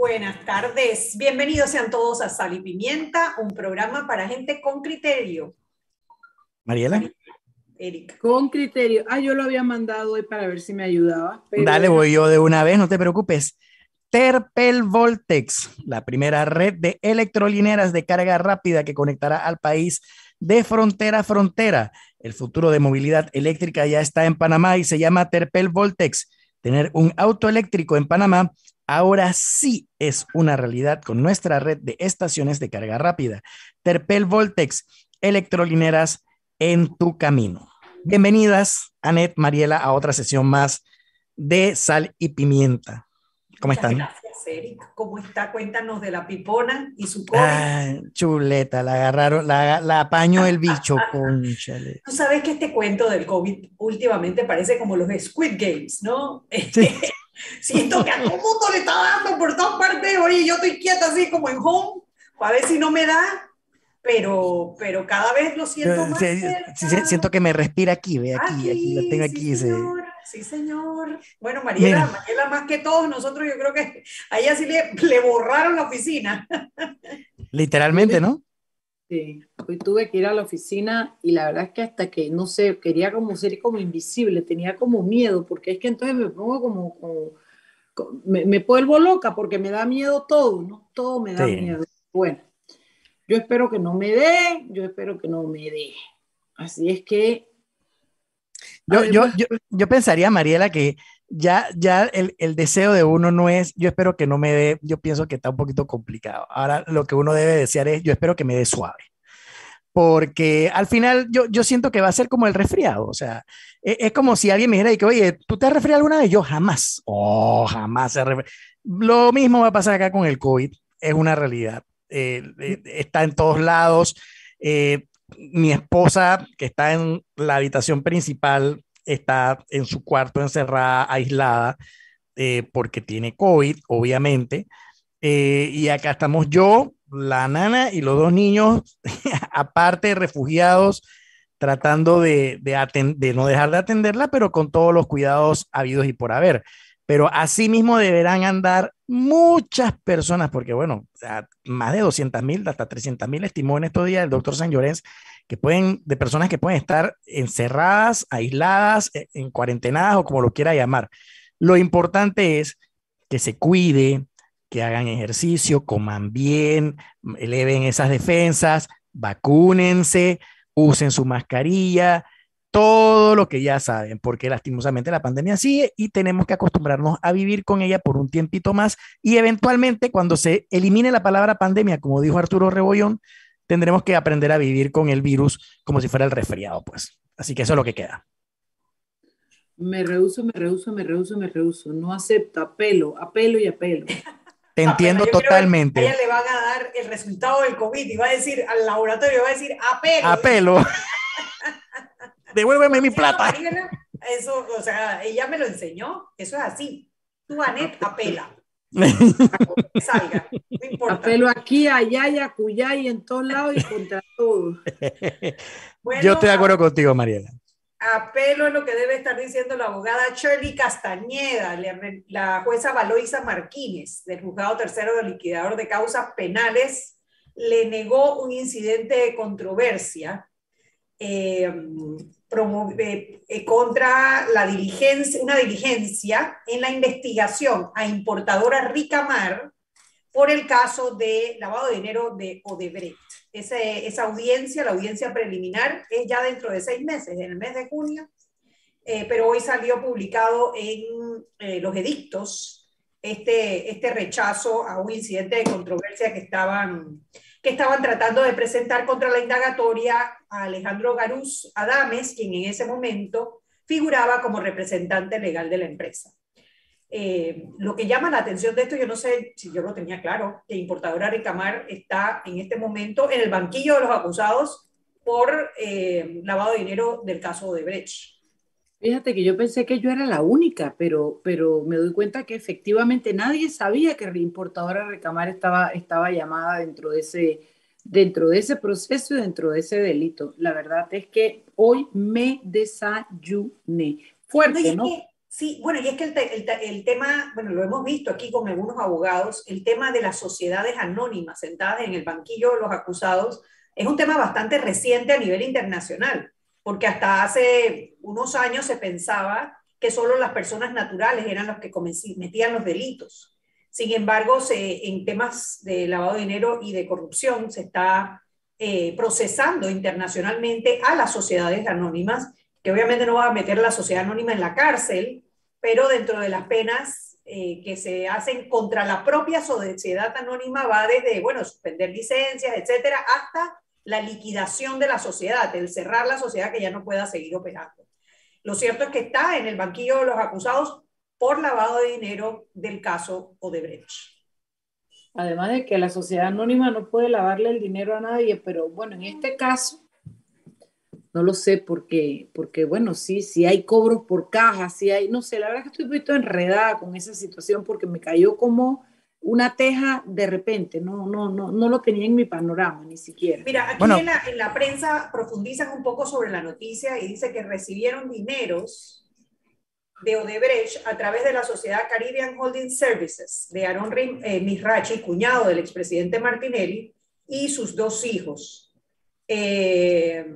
Buenas tardes, bienvenidos sean todos a Sal y Pimienta, un programa para gente con criterio. Mariela. Erika. Con criterio. Ah, yo lo había mandado hoy para ver si me ayudaba. Dale, voy yo de una vez, no te preocupes. Terpel Voltex, la primera red de electrolineras de carga rápida que conectará al país de frontera a frontera. El futuro de movilidad eléctrica ya está en Panamá y se llama Terpel Voltex. Tener un auto eléctrico en Panamá ahora sí es una realidad con nuestra red de estaciones de carga rápida. Terpel Voltex, electrolineras en tu camino. Bienvenidas, Anet, Mariela, a otra sesión más de Sal y Pimienta. ¿Cómo están? Gracias, Eric. ¿Cómo está? Cuéntanos de la pipona y su COVID. Ah, chuleta, la agarraron, la, la apañó el bicho, conchale. Tú sabes que este cuento del COVID últimamente parece como los Squid Games, ¿no? Siento que a todo mundo le está dando por todas partes. Oye, yo estoy quieta así como en home, para ver si no me da pero, pero cada vez lo siento más. siento que me respira aquí, ve aquí, aquí, lo tengo aquí. Sí, Sí, señor. Bueno, Mariela, Mariela más que todos nosotros, yo creo que a ella sí le, le borraron la oficina. Literalmente, ¿no? Sí, hoy tuve que ir a la oficina y la verdad es que hasta que, no sé, quería como ser como invisible, tenía como miedo, porque es que entonces me pongo como, me, me, vuelvo loca porque me da miedo todo, ¿no? Todo me da miedo. Bueno, yo espero que no me dé, yo espero que no me dé. Así es que yo, yo, yo, yo, pensaría, Mariela, que ya, ya el, el, deseo de uno no es, yo espero que no me dé, yo pienso que está un poquito complicado. Ahora lo que uno debe desear es, yo espero que me dé suave. Porque al final yo, yo siento que va a ser como el resfriado, o sea, es, es como si alguien me dijera, que, oye, ¿tú te has resfriado alguna vez? Yo jamás, oh, jamás. Lo mismo va a pasar acá con el COVID, es una realidad. Eh, eh, está en todos lados. Eh, mi esposa, que está en la habitación principal, está en su cuarto encerrada, aislada, eh, porque tiene COVID, obviamente. Eh, y acá estamos yo, la nana y los dos niños, aparte refugiados, tratando de, de, no dejar de atenderla, pero con todos los cuidados habidos y por haber. Pero asimismo deberán andar muchas personas, porque bueno, más de 200 mil, hasta 300 mil estimó en estos días el doctor San Llorens, que pueden, de personas que pueden estar encerradas, aisladas, e, en cuarentenadas o como lo quiera llamar. Lo importante es que se cuide, que hagan ejercicio, coman bien, eleven esas defensas, vacúnense, usen su mascarilla, todo lo que ya saben, porque lastimosamente la pandemia sigue y tenemos que acostumbrarnos a vivir con ella por un tiempito más y eventualmente cuando se elimine la palabra pandemia, como dijo Arturo Rebollón, tendremos que aprender a vivir con el virus como si fuera el resfriado, pues. Así que eso es lo que queda. Me rehuso, me rehuso, me rehuso, me rehuso. No acepto, apelo, apelo y apelo. Te entiendo totalmente. a ella le van a dar el resultado del COVID y va a decir al laboratorio, va a decir apelo. Apelo. Devuélveme mi plata. eso, o sea, ella me lo enseñó. Eso es así. Tú, Anet, apela. salga, no importa. Apelo aquí, allá y acullá y en todos lados y contra todos. Yo estoy de acuerdo contigo, Mariela. Apelo es lo que debe estar diciendo la abogada Shirley Castañeda, la jueza Valoisa Martínez, del juzgado tercero de liquidador de causas penales, le negó un incidente de controversia eh, eh, contra la diligencia, una diligencia en la investigación a importadora Ricamar por el caso de lavado de dinero de Odebrecht. esa audiencia, la audiencia preliminar, es ya dentro de seis meses, en el mes de junio, eh, pero hoy salió publicado en eh, los edictos este, este rechazo a un incidente de controversia que estaban que estaban tratando de presentar contra la indagatoria a Alejandro Garús Adames, quien en ese momento figuraba como representante legal de la empresa. Eh, lo que llama la atención de esto, yo no sé si yo lo tenía claro, que Importadora Ricamar está en este momento en el banquillo de los acusados por eh, lavado de dinero del caso de Brecht. Fíjate que yo pensé que yo era la única, pero, pero me doy cuenta que efectivamente nadie sabía que Importadora Recamar estaba, estaba llamada dentro de, ese, dentro de ese proceso y dentro de ese delito. La verdad es que hoy me desayuné. Fuerte, ¿no? Sí, bueno, y es que el, tema, bueno, lo hemos visto aquí con algunos abogados, el tema de las sociedades anónimas sentadas en el banquillo de los acusados es un tema bastante reciente a nivel internacional, porque hasta hace unos años se pensaba que solo las personas naturales eran los que cometían los delitos. Sin embargo, en temas de lavado de dinero y de corrupción se está eh, procesando internacionalmente a las sociedades anónimas, que obviamente no va a meter a la sociedad anónima en la cárcel, pero dentro de las penas eh, que se hacen contra la propia sociedad anónima va desde, bueno, suspender licencias, etcétera, hasta la liquidación de la sociedad, el cerrar la sociedad que ya no pueda seguir operando. Lo cierto es que está en el banquillo de los acusados por lavado de dinero del caso Odebrecht. Además de que la sociedad anónima no puede lavarle el dinero a nadie, pero bueno, en este caso, no lo sé porque, porque bueno, sí, sí hay cobros por caja, sí hay, no sé, la verdad que estoy un poquito enredada con esa situación porque me cayó como una teja de repente, no, no, no, no lo tenía en mi panorama ni siquiera. Mira, aquí en, la, en la prensa profundizan un poco sobre la noticia y dice que recibieron dineros de Odebrecht a través de la sociedad Caribbean Holding Services de Aaron eh, Misrachi, cuñado del expresidente Martinelli, y sus dos hijos. Eh,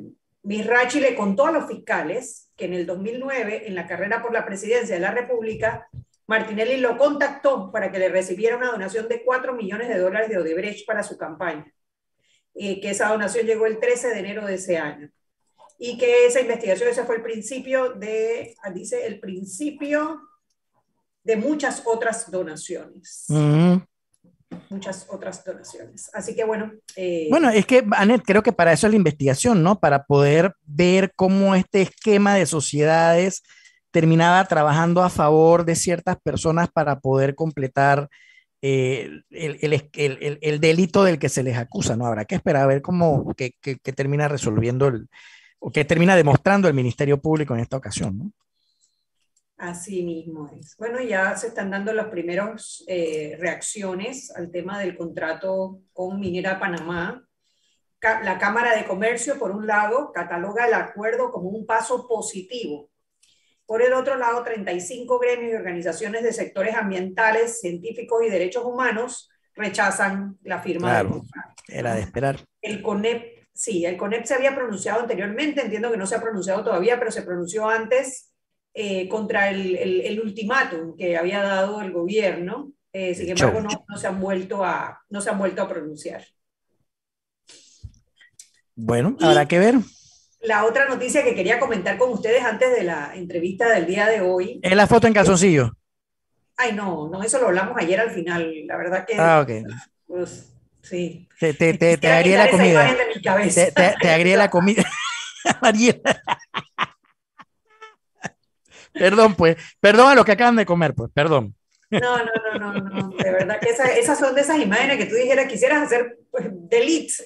Misrachi le contó a los fiscales que en el 2009, en la carrera por la presidencia de la República, Martinelli lo contactó para que le recibiera una donación de 4 millones de dólares de Odebrecht para su campaña, eh, que esa donación llegó el 13 de enero de ese año y que esa investigación, ese fue el principio de, ah, dice, el principio de muchas otras donaciones. Muchas otras donaciones. Así que bueno. Eh, bueno, es que, Anet, creo que para eso es la investigación, ¿no? Para poder ver cómo este esquema de sociedades terminaba trabajando a favor de ciertas personas para poder completar eh, el, el, el, delito del que se les acusa, ¿no? Habrá que esperar a ver cómo que, que termina resolviendo el, que termina demostrando el Ministerio Público en esta ocasión. ¿no? Así mismo es. Bueno, ya se están dando las primeras eh, reacciones al tema del contrato con Minera Panamá. La Cámara de Comercio, por un lado, cataloga el acuerdo como un paso positivo. Por el otro lado, 35 gremios y organizaciones de sectores ambientales, científicos y derechos humanos rechazan la firma claro, del contrato. Era de esperar. El CONEP sí, el CONEP se había pronunciado anteriormente, entiendo que no se ha pronunciado todavía, pero se pronunció antes eh, contra el, el, ultimátum que había dado el gobierno. Eh, sin embargo, no, se han vuelto a, no se han vuelto a pronunciar. Bueno, habrá que ver. La otra noticia que quería comentar con ustedes antes de la entrevista del día de hoy. Es la foto en calzoncillo. Ay, no, no, eso lo hablamos ayer al final. La verdad que. Ah, ok. Pues, Sí. Te, te, te, te agregué la comida. Te, te, agregué la comida. Mariela. Perdón, pues. Perdón a los que acaban de comer, pues. Perdón. No, no, no, no, no. De verdad que esa, esas son de esas imágenes que tú dijeras, quisieras hacer pues,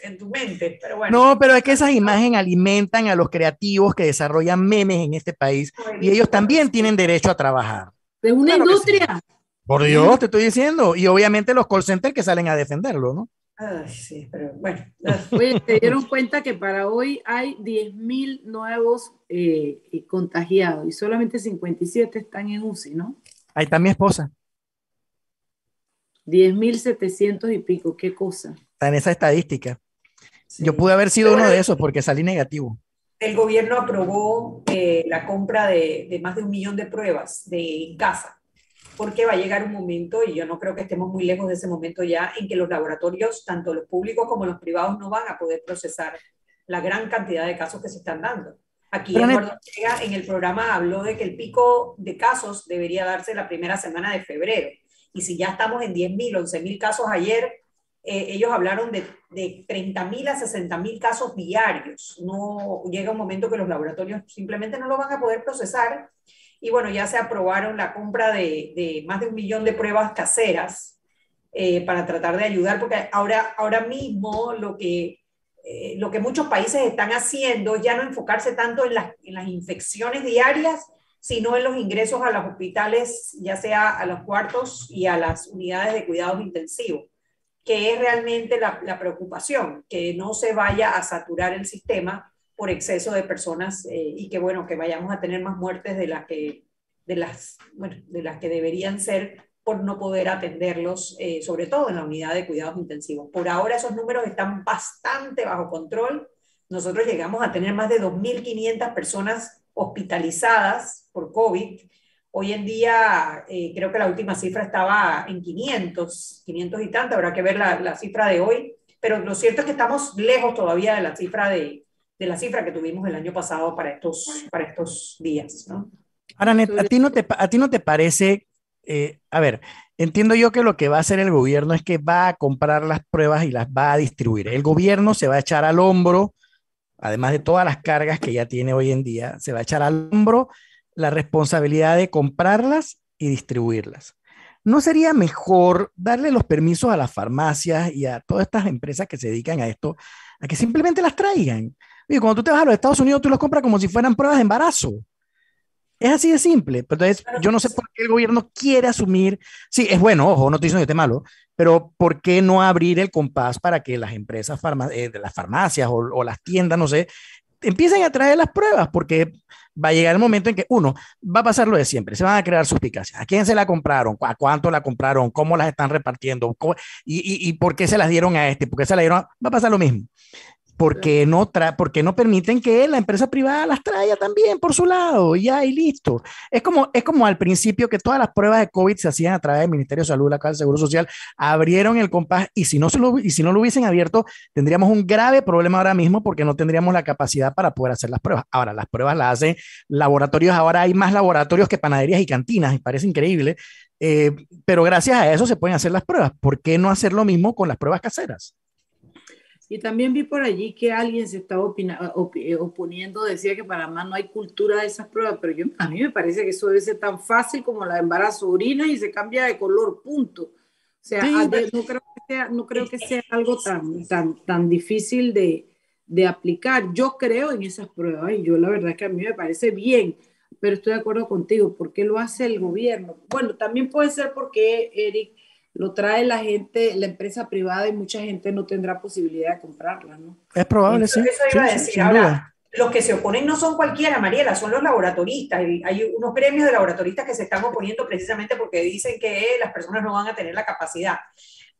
en tu mente, pero bueno. No, pero es que esas imágenes alimentan a los creativos que desarrollan memes en este país y ellos también tienen derecho a trabajar. De una industria. Por Dios, te estoy diciendo. Y obviamente los call centers que salen a defenderlo, ¿no? Ay, sí, pero bueno. Oye, te dieron cuenta que para hoy hay 10.000 nuevos eh, contagiados y solamente 57 están en UCI, ¿no? Ahí está mi esposa. 10.700 y pico, qué cosa. Está en esa estadística. Yo pude haber sido uno de esos porque salí negativo. El gobierno aprobó eh, la compra de, de, más de un millón de pruebas de casa porque va a llegar un momento, y yo no creo que estemos muy lejos de ese momento ya, en que los laboratorios, tanto los públicos como los privados, no van a poder procesar la gran cantidad de casos que se están dando. Aquí Eduardo Ortega en el programa habló de que el pico de casos debería darse la primera semana de febrero. Y si ya estamos en 10.000, 11.000 casos ayer, eh, ellos hablaron de, de 30.000 a 60.000 casos diarios. No llega un momento que los laboratorios simplemente no lo van a poder procesar y bueno, ya se aprobaron la compra de, más de un millón de pruebas caseras eh, para tratar de ayudar, porque ahora, ahora mismo lo que, eh, lo que muchos países están haciendo ya no enfocarse tanto en las, en las infecciones diarias, sino en los ingresos a los hospitales, ya sea a los cuartos y a las unidades de cuidados intensivos, que es realmente la preocupación, que no se vaya a saturar el sistema por exceso de personas eh, y que bueno, que vayamos a tener más muertes de las que de las, bueno, de las que deberían ser por no poder atenderlos, eh, sobre todo en la unidad de cuidados intensivos. Por ahora esos números están bastante bajo control. Nosotros llegamos a tener más de 2.500 personas hospitalizadas por COVID. Hoy en día eh, creo que la última cifra estaba en 500, 500 y tanto, habrá que ver la, la, cifra de hoy, pero lo cierto es que estamos lejos todavía de la cifra, de, de la cifra que tuvimos el año pasado para estos, para estos días. ¿no? Ahora, ¿a ti no te, a ti no te parece eh, a ver, entiendo yo que lo que va a hacer el gobierno es que va a comprar las pruebas y las va a distribuir. El gobierno se va a echar al hombro, además de todas las cargas que ya tiene hoy en día, se va a echar al hombro la responsabilidad de comprarlas y distribuirlas. ¿No sería mejor darle los permisos a las farmacias y a todas estas empresas que se dedican a esto, a que simplemente las traigan? Y cuando tú te vas a los Estados Unidos, tú los compras como si fueran pruebas de embarazo. Es así de simple. Entonces, yo no sé por qué el gobierno quiere asumir. Sí, es bueno, ojo, no estoy diciendo que esté malo, pero ¿por qué no abrir el compás para que las empresas, eh, de las farmacias o, las tiendas, no sé, empiecen a traer las pruebas? Porque va a llegar el momento en que, uno, va a pasar lo de siempre, se van a crear suspicacias. ¿A quién se la compraron? ¿A cuánto la compraron? ¿Cómo las están repartiendo? Y, y, por qué se las dieron a este? ¿Por qué se las dieron? Va a pasar lo mismo porque no, tra porque no permiten que la empresa privada las traiga también por su lado, ya y listo. Es como, es como al principio que todas las pruebas de COVID se hacían a través del Ministerio de Salud, la Casa de Seguro Social, abrieron el compás y si, no se lo, y si no lo hubiesen abierto, tendríamos un grave problema ahora mismo porque no tendríamos la capacidad para poder hacer las pruebas. Ahora, las pruebas las hacen laboratorios, ahora hay más laboratorios que panaderías y cantinas, y parece increíble, eh, pero gracias a eso se pueden hacer las pruebas. ¿Por qué no hacer lo mismo con las pruebas caseras? Y también vi por allí que alguien se estaba eh, oponiendo, decía que para más no hay cultura de esas pruebas, pero yo, a mí me parece que eso debe ser tan fácil como la embarazo orina y se cambia de color, punto. O sea, no, creo que sea, no creo que sea algo tan, tan, tan difícil de, de aplicar. Yo creo en esas pruebas y yo la verdad es que a mí me parece bien, pero estoy de acuerdo contigo. ¿Por qué lo hace el gobierno? Bueno, también puede ser porque, Eric, lo trae la gente, la empresa privada y mucha gente no tendrá posibilidad de comprarla, ¿no? Es probable, sí. Eso iba a decir. Ahora, los que se oponen no son cualquiera, Mariela, son los laboratoristas. Hay unos gremios de laboratoristas que se están oponiendo precisamente porque dicen que las personas no van a tener la capacidad.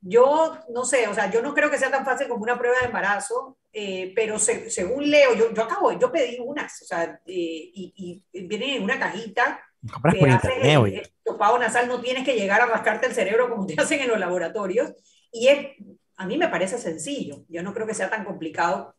Yo no sé, o sea, yo no creo que sea tan fácil como una prueba de embarazo, eh, pero según leo, yo, yo acabo, yo pedí unas, o sea, eh, y, y vienen en una cajita Compras por internet, el, topado nasal no tienes que llegar a rascarte el cerebro como te hacen en los laboratorios. Y es, a mí me parece sencillo. Yo no creo que sea tan complicado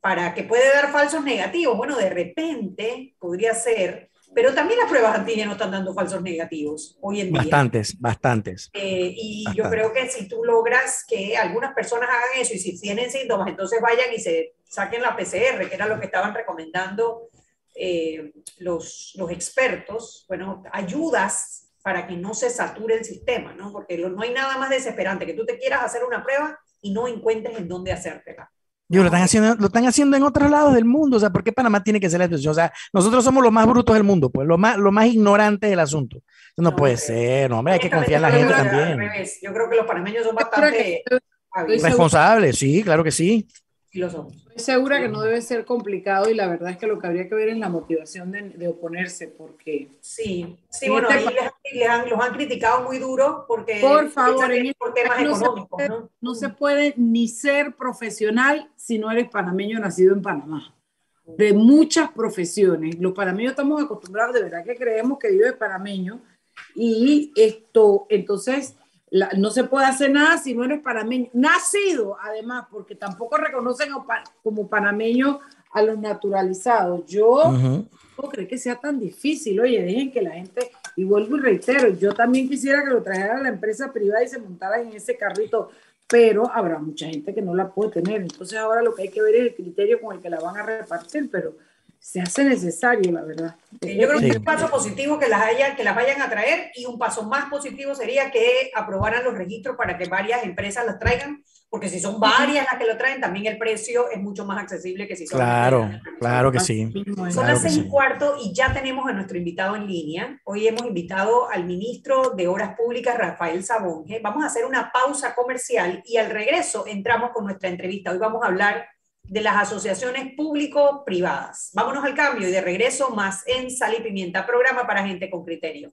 para que puede dar falsos negativos. Bueno, de repente podría ser, pero también las pruebas antígenos están dando falsos negativos hoy en día. Bastantes, bastantes. Eh, y yo creo que si tú logras que algunas personas hagan eso y si tienen síntomas, entonces vayan y se saquen la PCR, que era lo que estaban recomendando eh, los, los expertos, bueno, ayudas para que no se sature el sistema, ¿no? Porque no hay nada más desesperante que tú te quieras hacer una prueba y no encuentres en dónde hacértela. Digo, lo están, haciendo, lo están haciendo en otros lados del mundo, o sea, ¿por qué Panamá tiene que ser la excepción? O sea, nosotros somos los más brutos del mundo, pues, lo más, lo más ignorantes del asunto. no, no puede ser, no, hombre, hay que confiar en la gente también. Yo creo que los panameños son bastante... Responsables, sí, claro que sí lo somos. Estoy segura que no debe ser complicado y la verdad es que lo que habría que ver es la motivación de, oponerse, porque... Sí, sí, bueno, este ahí han, los han criticado muy duro porque... Por favor, en por temas no económicos, se ¿no? ¿no? se puede ni ser profesional si no eres panameño nacido en Panamá. De muchas profesiones. Los panameños estamos acostumbrados, de verdad que creemos que vive panameño y esto, entonces no se puede hacer nada si no eres panameño. Nacido, además, porque tampoco reconocen como panameño a los naturalizados. Yo no creo que sea tan difícil. Oye, dejen que la gente, y vuelvo y reitero, yo también quisiera que lo trajera a la empresa privada y se montara en ese carrito, pero habrá mucha gente que no la puede tener. Entonces ahora lo que hay que ver es el criterio con el que la van a repartir, pero se hace necesario, la verdad. Yo creo que es un paso positivo que las, haya, que las vayan a traer y un paso más positivo sería que aprobaran los registros para que varias empresas las traigan, porque si son varias las que lo traen, también el precio es mucho más accesible que si son Claro, claro que sí. Son las seis y cuarto y ya tenemos a nuestro invitado en línea. Hoy hemos invitado al ministro de Obras Públicas, Rafael Sabonge. Vamos a hacer una pausa comercial y al regreso entramos con nuestra entrevista. Hoy vamos a hablar de las asociaciones público-privadas. Vámonos al cambio y de regreso más en Sal y Pimienta, programa para gente con criterio.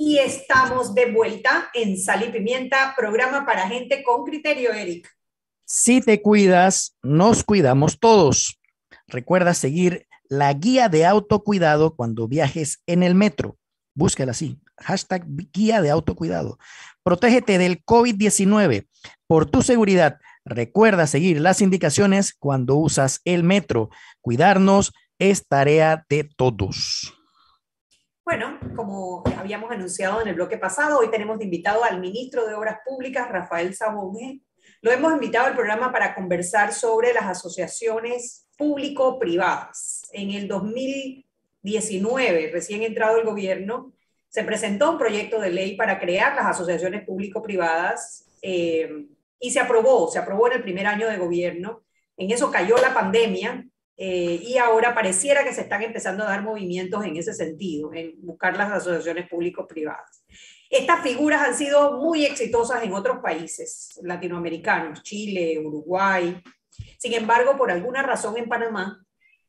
Y estamos de vuelta en Sal y Pimienta, programa para gente con criterio, Eric. Si te cuidas, nos cuidamos todos. Recuerda seguir la guía de autocuidado cuando viajes en el metro. Búscala así, hashtag guía de autocuidado. Protégete del COVID-19. Por tu seguridad, recuerda seguir las indicaciones cuando usas el metro. Cuidarnos es tarea de todos. Bueno, como habíamos anunciado en el bloque pasado, hoy tenemos de invitado al ministro de Obras Públicas, Rafael Sabonge. Lo hemos invitado al programa para conversar sobre las asociaciones público-privadas. En el 2019, recién entrado el gobierno, se presentó un proyecto de ley para crear las asociaciones público-privadas eh, y se aprobó, se aprobó en el primer año de gobierno. En eso cayó la pandemia eh, y ahora pareciera que se están empezando a dar movimientos en ese sentido, en buscar las asociaciones público-privadas. Estas figuras han sido muy exitosas en otros países latinoamericanos, Chile, Uruguay. Sin embargo, por alguna razón en Panamá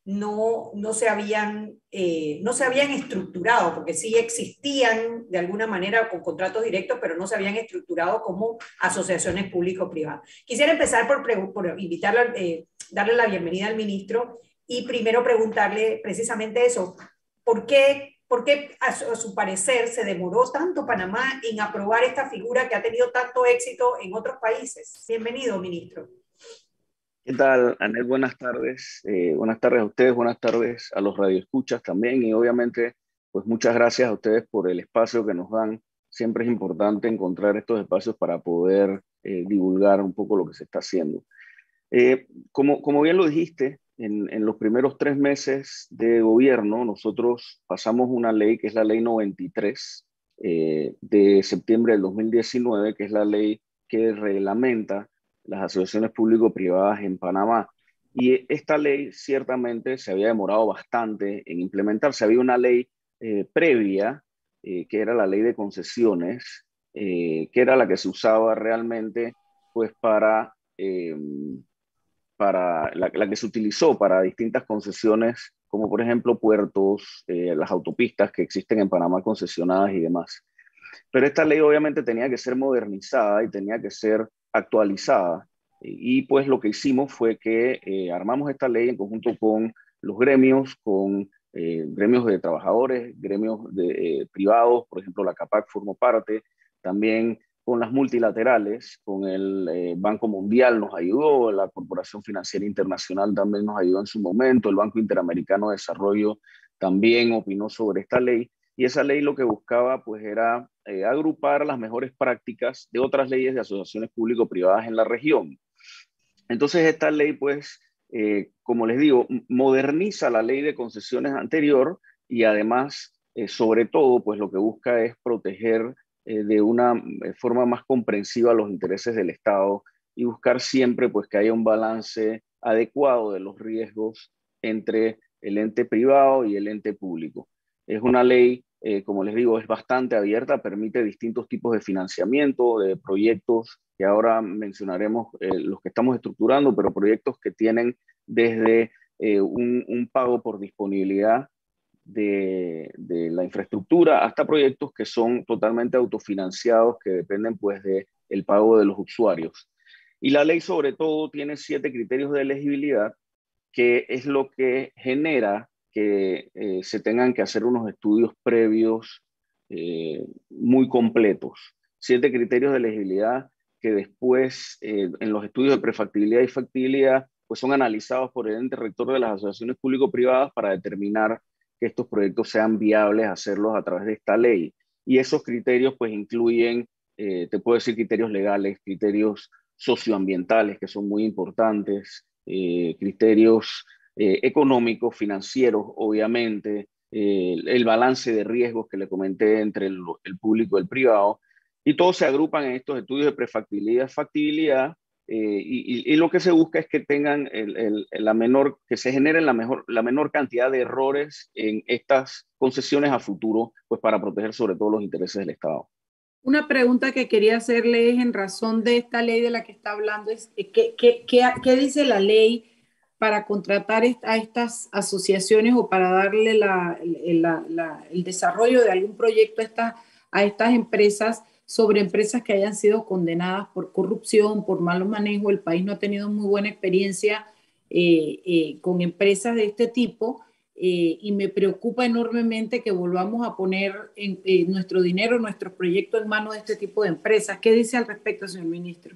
no, no, se habían, eh, no se habían estructurado, porque sí existían de alguna manera con contratos directos, pero no se habían estructurado como asociaciones público-privadas. Quisiera empezar por, por invitar eh, darle la bienvenida al ministro y primero preguntarle precisamente eso, ¿por qué, por qué a, su, parecer se demoró tanto Panamá en aprobar esta figura que ha tenido tanto éxito en otros países? Bienvenido, ministro. ¿Qué tal, Anel? Buenas tardes. Eh, buenas tardes a ustedes, buenas tardes a los radioescuchas también y obviamente, pues muchas gracias a ustedes por el espacio que nos dan. Siempre es importante encontrar estos espacios para poder eh, divulgar un poco lo que se está haciendo. Eh, como, como bien lo dijiste, en, los primeros tres meses de gobierno, nosotros pasamos una ley que es la ley 93 eh, de septiembre del 2019, que es la ley que reglamenta las asociaciones público-privadas en Panamá. Y esta ley ciertamente se había demorado bastante en implementarse. Había una ley eh, previa, eh, que era la ley de concesiones, que era la que se usaba realmente pues para para la, que se utilizó para distintas concesiones, como por ejemplo puertos, eh, las autopistas que existen en Panamá concesionadas y demás. Pero esta ley obviamente tenía que ser modernizada y tenía que ser actualizada. Y, pues lo que hicimos fue que eh, armamos esta ley en conjunto con los gremios, con eh, gremios de trabajadores, gremios de, privados, por ejemplo la CAPAC formó parte, también con las multilaterales, con el eh, Banco Mundial nos ayudó, la Corporación Financiera Internacional también nos ayudó en su momento, el Banco Interamericano de Desarrollo también opinó sobre esta ley y esa ley lo que buscaba pues era eh, agrupar las mejores prácticas de otras leyes de asociaciones público-privadas en la región. Entonces esta ley pues, eh, como les digo, moderniza la ley de concesiones anterior y además, sobre todo, pues lo que busca es proteger eh, de una eh, forma más comprensiva los intereses del Estado y buscar siempre pues, que haya un balance adecuado de los riesgos entre el ente privado y el ente público. Es una ley, eh, como les digo, es bastante abierta, permite distintos tipos de financiamiento, de proyectos que ahora mencionaremos los que estamos estructurando, pero proyectos que tienen desde un, un, pago por disponibilidad de, la infraestructura hasta proyectos que son totalmente autofinanciados, que dependen pues de el pago de los usuarios. Y la ley sobre todo tiene siete criterios de elegibilidad, que es lo que genera que eh, se tengan que hacer unos estudios previos eh, muy completos. Siete criterios de elegibilidad que después eh, en los estudios de prefactibilidad y factibilidad pues son analizados por el ente rector de las asociaciones público-privadas para determinar que estos proyectos sean viables hacerlos a través de esta ley. Y esos criterios pues incluyen, te puedo decir, criterios legales, criterios socioambientales que son muy importantes, criterios eh, económicos, financieros, obviamente, el balance de riesgos que le comenté entre el, público y el privado, y todos se agrupan en estos estudios de prefactibilidad, factibilidad, eh, y, lo que se busca es que tengan la menor, que se generen la, mejor, la menor cantidad de errores en estas concesiones a futuro, pues para proteger sobre todo los intereses del Estado. Una pregunta que quería hacerle es en razón de esta ley de la que está hablando, es eh, ¿qué, qué, qué, dice la ley para contratar a estas asociaciones o para darle el desarrollo de algún proyecto a, estas empresas? sobre empresas que hayan sido condenadas por corrupción, por malo manejo. El país no ha tenido muy buena experiencia eh, eh, con empresas de este tipo eh, y me preocupa enormemente que volvamos a poner nuestro dinero, nuestros proyectos en manos de este tipo de empresas. ¿Qué dice al respecto, señor ministro?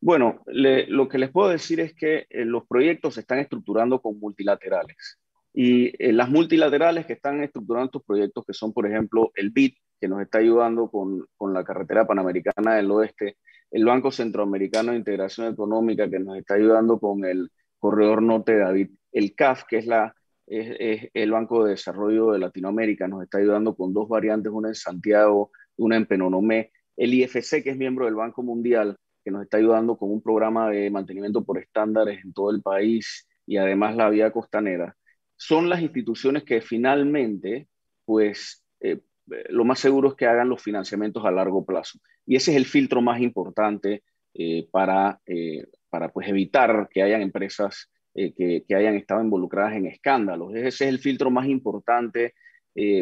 Bueno, lo que les puedo decir es que los proyectos se están estructurando con multilaterales. Y las multilaterales que están estructurando estos proyectos, que son, por ejemplo, el BID, que nos está ayudando con, con, la carretera panamericana del oeste, el Banco Centroamericano de Integración Económica, que nos está ayudando con el corredor norte de David, el CAF, que es, la, es, el Banco de Desarrollo de Latinoamérica, nos está ayudando con dos variantes, una en Santiago, una en Penonomé, el IFC, que es miembro del Banco Mundial, que nos está ayudando con un programa de mantenimiento por estándares en todo el país y además la vía costanera, son las instituciones que finalmente pues eh, eh, lo más seguro es que hagan los financiamientos a largo plazo. Y ese es el filtro más importante eh, para, eh, para pues, evitar que hayan empresas que, que, hayan estado involucradas en escándalos. Ese es el filtro más importante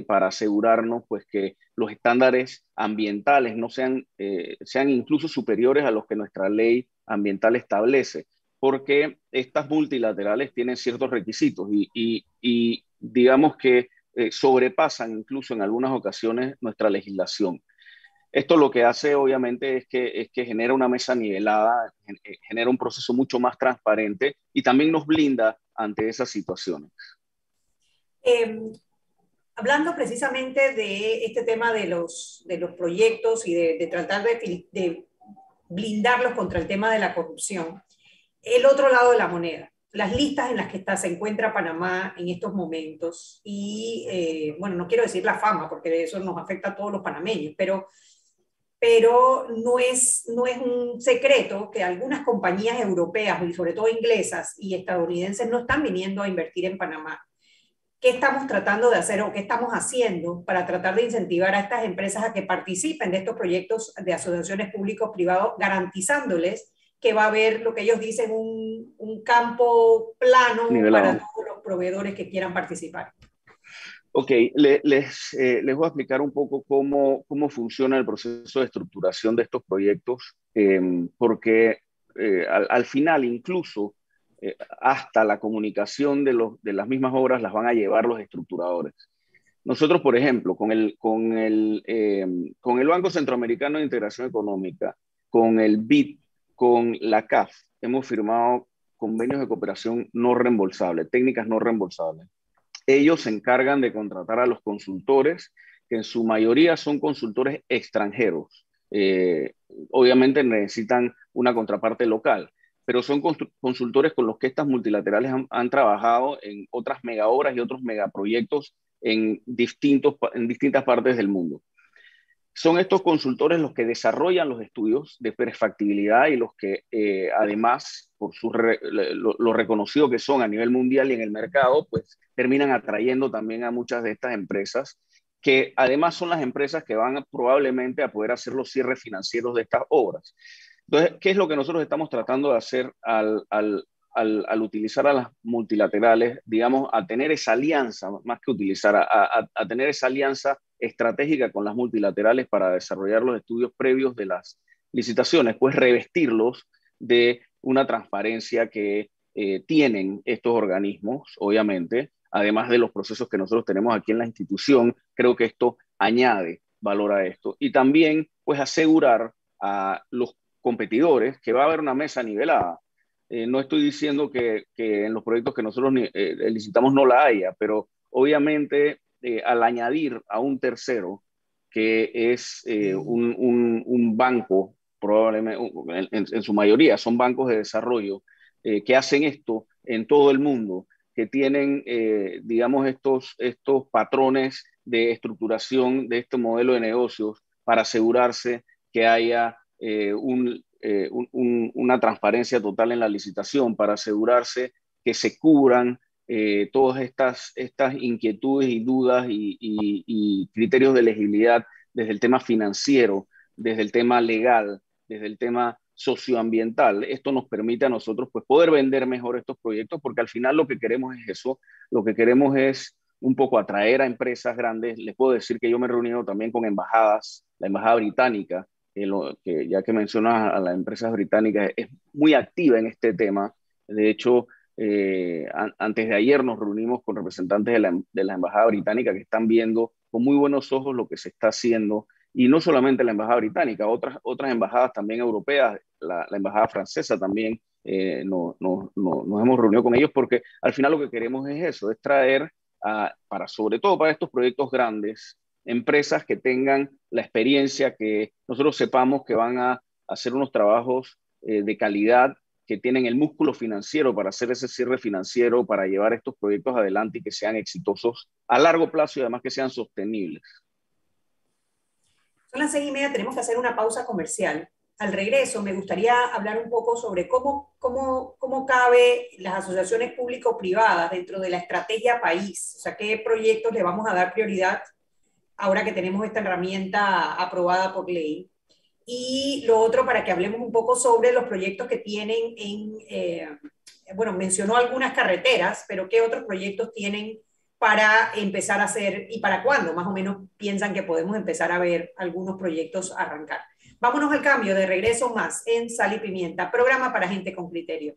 para asegurarnos pues, que los estándares ambientales no sean, sean incluso superiores a los que nuestra ley ambiental establece. porque estas multilaterales tienen ciertos requisitos y, y, digamos que eh, sobrepasan incluso en algunas ocasiones nuestra legislación. Esto lo que hace obviamente es que, es que genera una mesa nivelada, eh, genera un proceso mucho más transparente y también nos blinda ante esas situaciones. Em, hablando precisamente de este tema de los, de los proyectos y de, de tratar de, de, blindarlos contra el tema de la corrupción, el otro lado de la moneda, las listas en las que está, se encuentra Panamá en estos momentos y, eh, bueno, no quiero decir la fama porque eso nos afecta a todos los panameños, pero, pero no, es, no es un secreto que algunas compañías europeas y sobre todo inglesas y estadounidenses no están viniendo a invertir en Panamá. ¿Qué estamos tratando de hacer o qué estamos haciendo para tratar de incentivar a estas empresas a que participen de estos proyectos de asociaciones públicos-privados, garantizándoles que va a haber lo que ellos dicen un, un campo plano para todos los proveedores que quieran participar? Ok, les, eh, les voy a explicar un poco cómo, cómo funciona el proceso de estructuración de estos proyectos, em, porque eh, al, al, final incluso eh, hasta la comunicación de, los, de las mismas obras las van a llevar los estructuradores. Nosotros, por ejemplo, con el, con el, eh, con el Banco Centroamericano de Integración Económica, con el BID, con la CAF, hemos firmado convenios de cooperación no reembolsables, técnicas no reembolsables. Ellos se encargan de contratar a los consultores, que en su mayoría son consultores extranjeros. Eh, obviamente necesitan una contraparte local pero son consultores con los que estas multilaterales han, trabajado en otras mega obras y otros megaproyectos en, distintos, en distintas partes del mundo. Son estos consultores los que desarrollan los estudios de prefactibilidad y los que eh, además, por su lo, reconocido que son a nivel mundial y en el mercado, pues terminan atrayendo también a muchas de estas empresas que además son las empresas que van probablemente a poder hacer los cierres financieros de estas obras. Entonces, ¿qué es lo que nosotros estamos tratando de hacer al, al, al, utilizar a las multilaterales, digamos, a tener esa alianza, más que utilizar, a, a, tener esa alianza estratégica con las multilaterales para desarrollar los estudios previos de las licitaciones, pues revestirlos de una transparencia que eh, tienen estos organismos, obviamente, además de los procesos que nosotros tenemos aquí en la institución, creo que esto añade valor a esto. Y también, pues, asegurar a los competidores, que va a haber una mesa nivelada. Eh, no estoy diciendo que, que, en los proyectos que nosotros eh, licitamos no la haya, pero obviamente eh, al añadir a un tercero, que es un, un, un, banco, probablemente en, en, su mayoría son bancos de desarrollo, que hacen esto en todo el mundo, que tienen, digamos, estos, estos patrones de estructuración de este modelo de negocios para asegurarse que haya eh, eh, una transparencia total en la licitación para asegurarse que se cubran eh, todas estas, estas inquietudes y dudas y, criterios de elegibilidad desde el tema financiero, desde el tema legal, desde el tema socioambiental. Esto nos permite a nosotros pues, poder vender mejor estos proyectos porque al final lo que queremos es eso, lo que queremos es un poco atraer a empresas grandes. Les puedo decir que yo me he reunido también con embajadas, la embajada británica, que ya que mencionas a las empresas británicas, es muy activa en este tema. De hecho, eh, antes de ayer nos reunimos con representantes de la, de la, Embajada Británica que están viendo con muy buenos ojos lo que se está haciendo. Y no solamente la Embajada Británica, otras, otras embajadas también europeas, la, la Embajada Francesa también, eh, no, nos hemos reunido con ellos porque al final lo que queremos es eso, es traer, a, para, sobre todo para estos proyectos grandes, empresas que tengan la experiencia, que nosotros sepamos que van a hacer unos trabajos eh, de calidad, que tienen el músculo financiero para hacer ese cierre financiero, para llevar estos proyectos adelante y que sean exitosos a largo plazo y además que sean sostenibles. Son las seis y media, tenemos que hacer una pausa comercial. Al regreso, me gustaría hablar un poco sobre cómo, cómo, cómo cabe las asociaciones público-privadas dentro de la estrategia país, o sea, qué proyectos le vamos a dar prioridad ahora que tenemos esta herramienta aprobada por ley. Y lo otro, para que hablemos un poco sobre los proyectos que tienen en, eh, bueno, mencionó algunas carreteras, pero ¿qué otros proyectos tienen para empezar a hacer y para cuándo más o menos piensan que podemos empezar a ver algunos proyectos arrancar? Vámonos al cambio, de regreso más en Sal y Pimienta, programa para gente con criterio.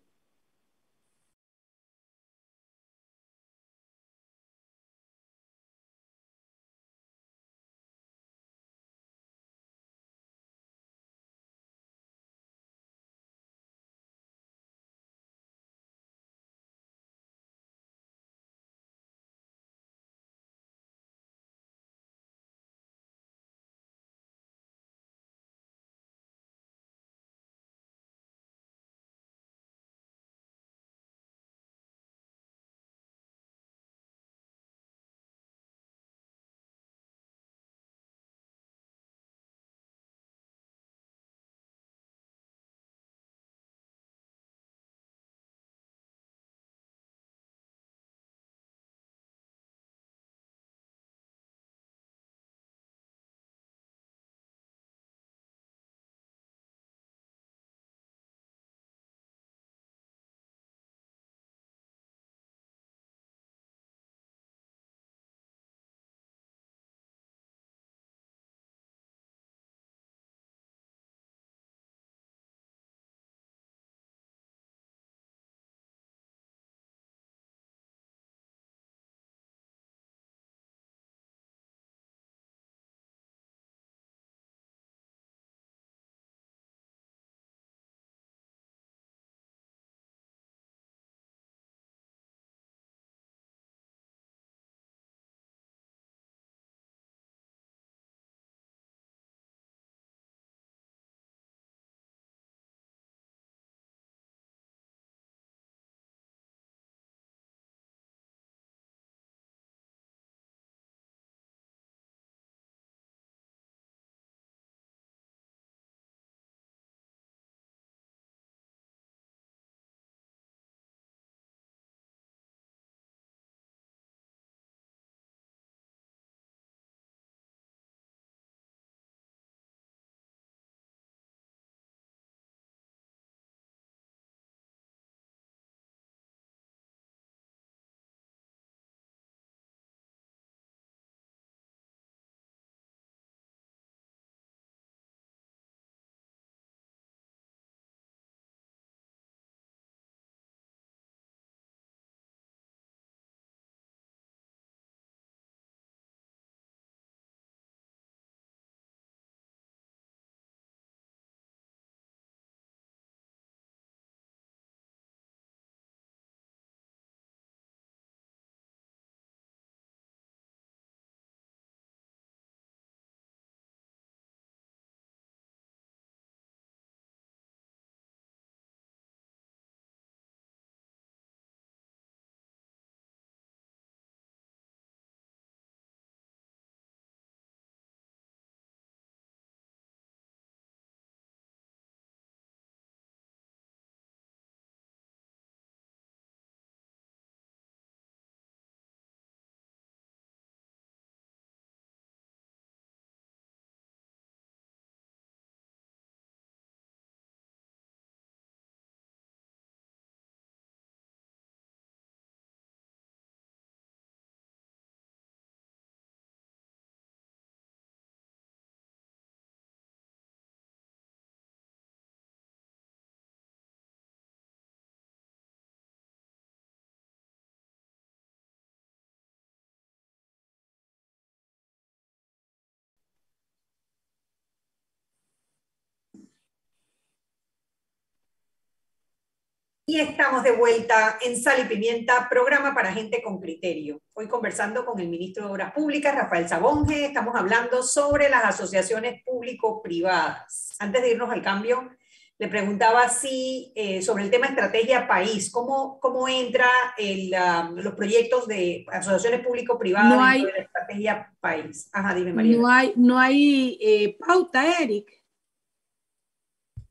Y estamos de vuelta en Sal y Pimienta, programa para gente con criterio. Hoy conversando con el ministro de Obras Públicas, Rafael Sabonge, estamos hablando sobre las asociaciones público-privadas. Antes de irnos al cambio, le preguntaba si eh, sobre el tema estrategia país, ¿cómo, cómo entra el, los proyectos de asociaciones público-privadas no hay, de la estrategia país? Ajá, dime María. No hay, no hay eh, pauta, Eric.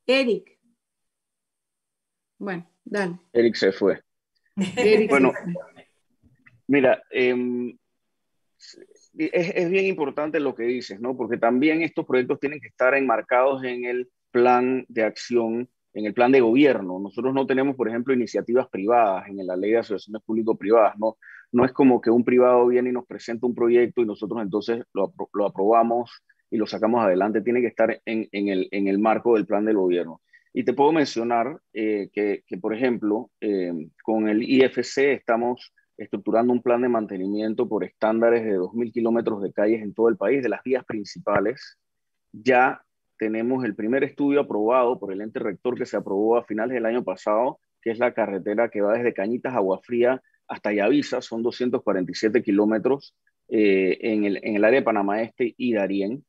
Eric. Bueno, dale. Eric se fue. Eric bueno, se fue. mira, eh, es, es, bien importante lo que dices, ¿no? Porque también estos proyectos tienen que estar enmarcados en el plan de acción, en el plan de gobierno. Nosotros no tenemos, por ejemplo, iniciativas privadas en la ley de asociaciones público-privadas. No, no es como que un privado viene y nos presenta un proyecto y nosotros entonces lo, lo aprobamos y lo sacamos adelante. Tiene que estar en, en, el, en el marco del plan del gobierno. Y te puedo mencionar eh, que, por ejemplo, eh, con el IFC estamos estructurando un plan de mantenimiento por estándares de 2.000 kilómetros de calles en todo el país, de las vías principales. Ya tenemos el primer estudio aprobado por el ente rector que se aprobó a finales del año pasado, que es la carretera que va desde Cañitas, Agua Fría, hasta Yavisa, son 247 kilómetros eh, en, el, en, el, área de Panamá Este y Darién.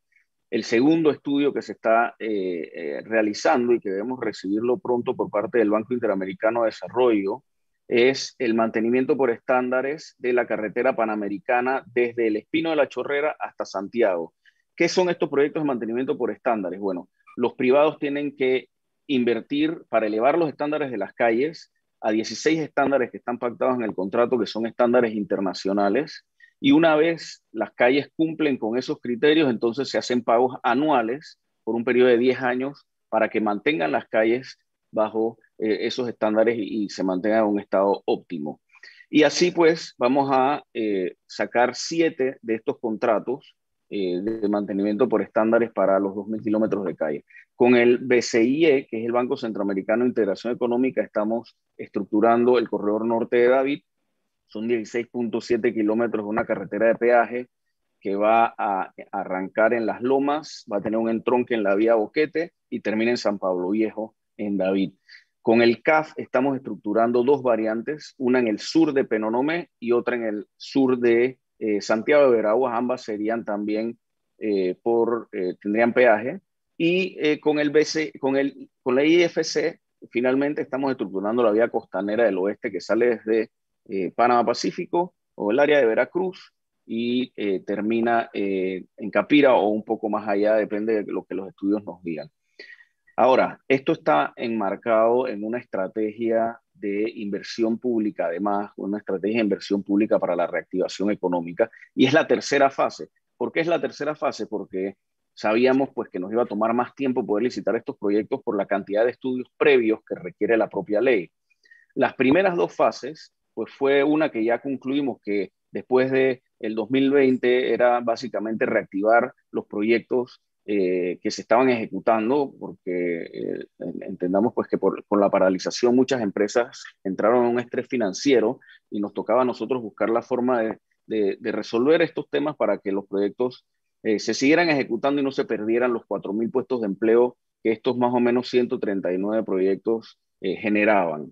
El segundo estudio que se está eh, eh, realizando y que debemos recibirlo pronto por parte del Banco Interamericano de Desarrollo es el mantenimiento por estándares de la carretera panamericana desde el Espino de la Chorrera hasta Santiago. ¿Qué son estos proyectos de mantenimiento por estándares? Bueno, los privados tienen que invertir para elevar los estándares de las calles a 16 estándares que están pactados en el contrato, que son estándares internacionales. Y una vez las calles cumplen con esos criterios, entonces se hacen pagos anuales por un periodo de 10 años para que mantengan las calles bajo eh, esos estándares y, se mantengan en un estado óptimo. Y así pues vamos a eh, sacar siete de estos contratos eh, de mantenimiento por estándares para los 2.000 kilómetros de calle. Con el BCIE, que es el Banco Centroamericano de Integración Económica, estamos estructurando el corredor norte de David. Son 16.7 kilómetros de una carretera de peaje que va a arrancar en Las Lomas, va a tener un entronque en la vía Boquete y termina en San Pablo Viejo, en David. Con el CAF estamos estructurando dos variantes, una en el sur de Penonomé y otra en el sur de eh, Santiago de Veraguas, ambas serían también eh, por, eh, tendrían peaje. Y con, el BC, con, el, con la IFC, finalmente estamos estructurando la vía costanera del oeste que sale desde eh, Panamá Pacífico o el área de Veracruz y termina en Capira o un poco más allá, depende de lo que los estudios nos digan. Ahora, esto está enmarcado en una estrategia de inversión pública, además, una estrategia de inversión pública para la reactivación económica. Y es la tercera fase. ¿Por qué es la tercera fase? Porque sabíamos pues, que nos iba a tomar más tiempo poder licitar estos proyectos por la cantidad de estudios previos que requiere la propia ley. Las primeras dos fases, pues fue una que ya concluimos que después de el 2020 era básicamente reactivar los proyectos eh, que se estaban ejecutando, porque eh, entendamos pues que por, con la paralización muchas empresas entraron en un estrés financiero y nos tocaba a nosotros buscar la forma de, de, resolver estos temas para que los proyectos eh, se siguieran ejecutando y no se perdieran los 4.000 puestos de empleo que estos más o menos 139 proyectos generaban.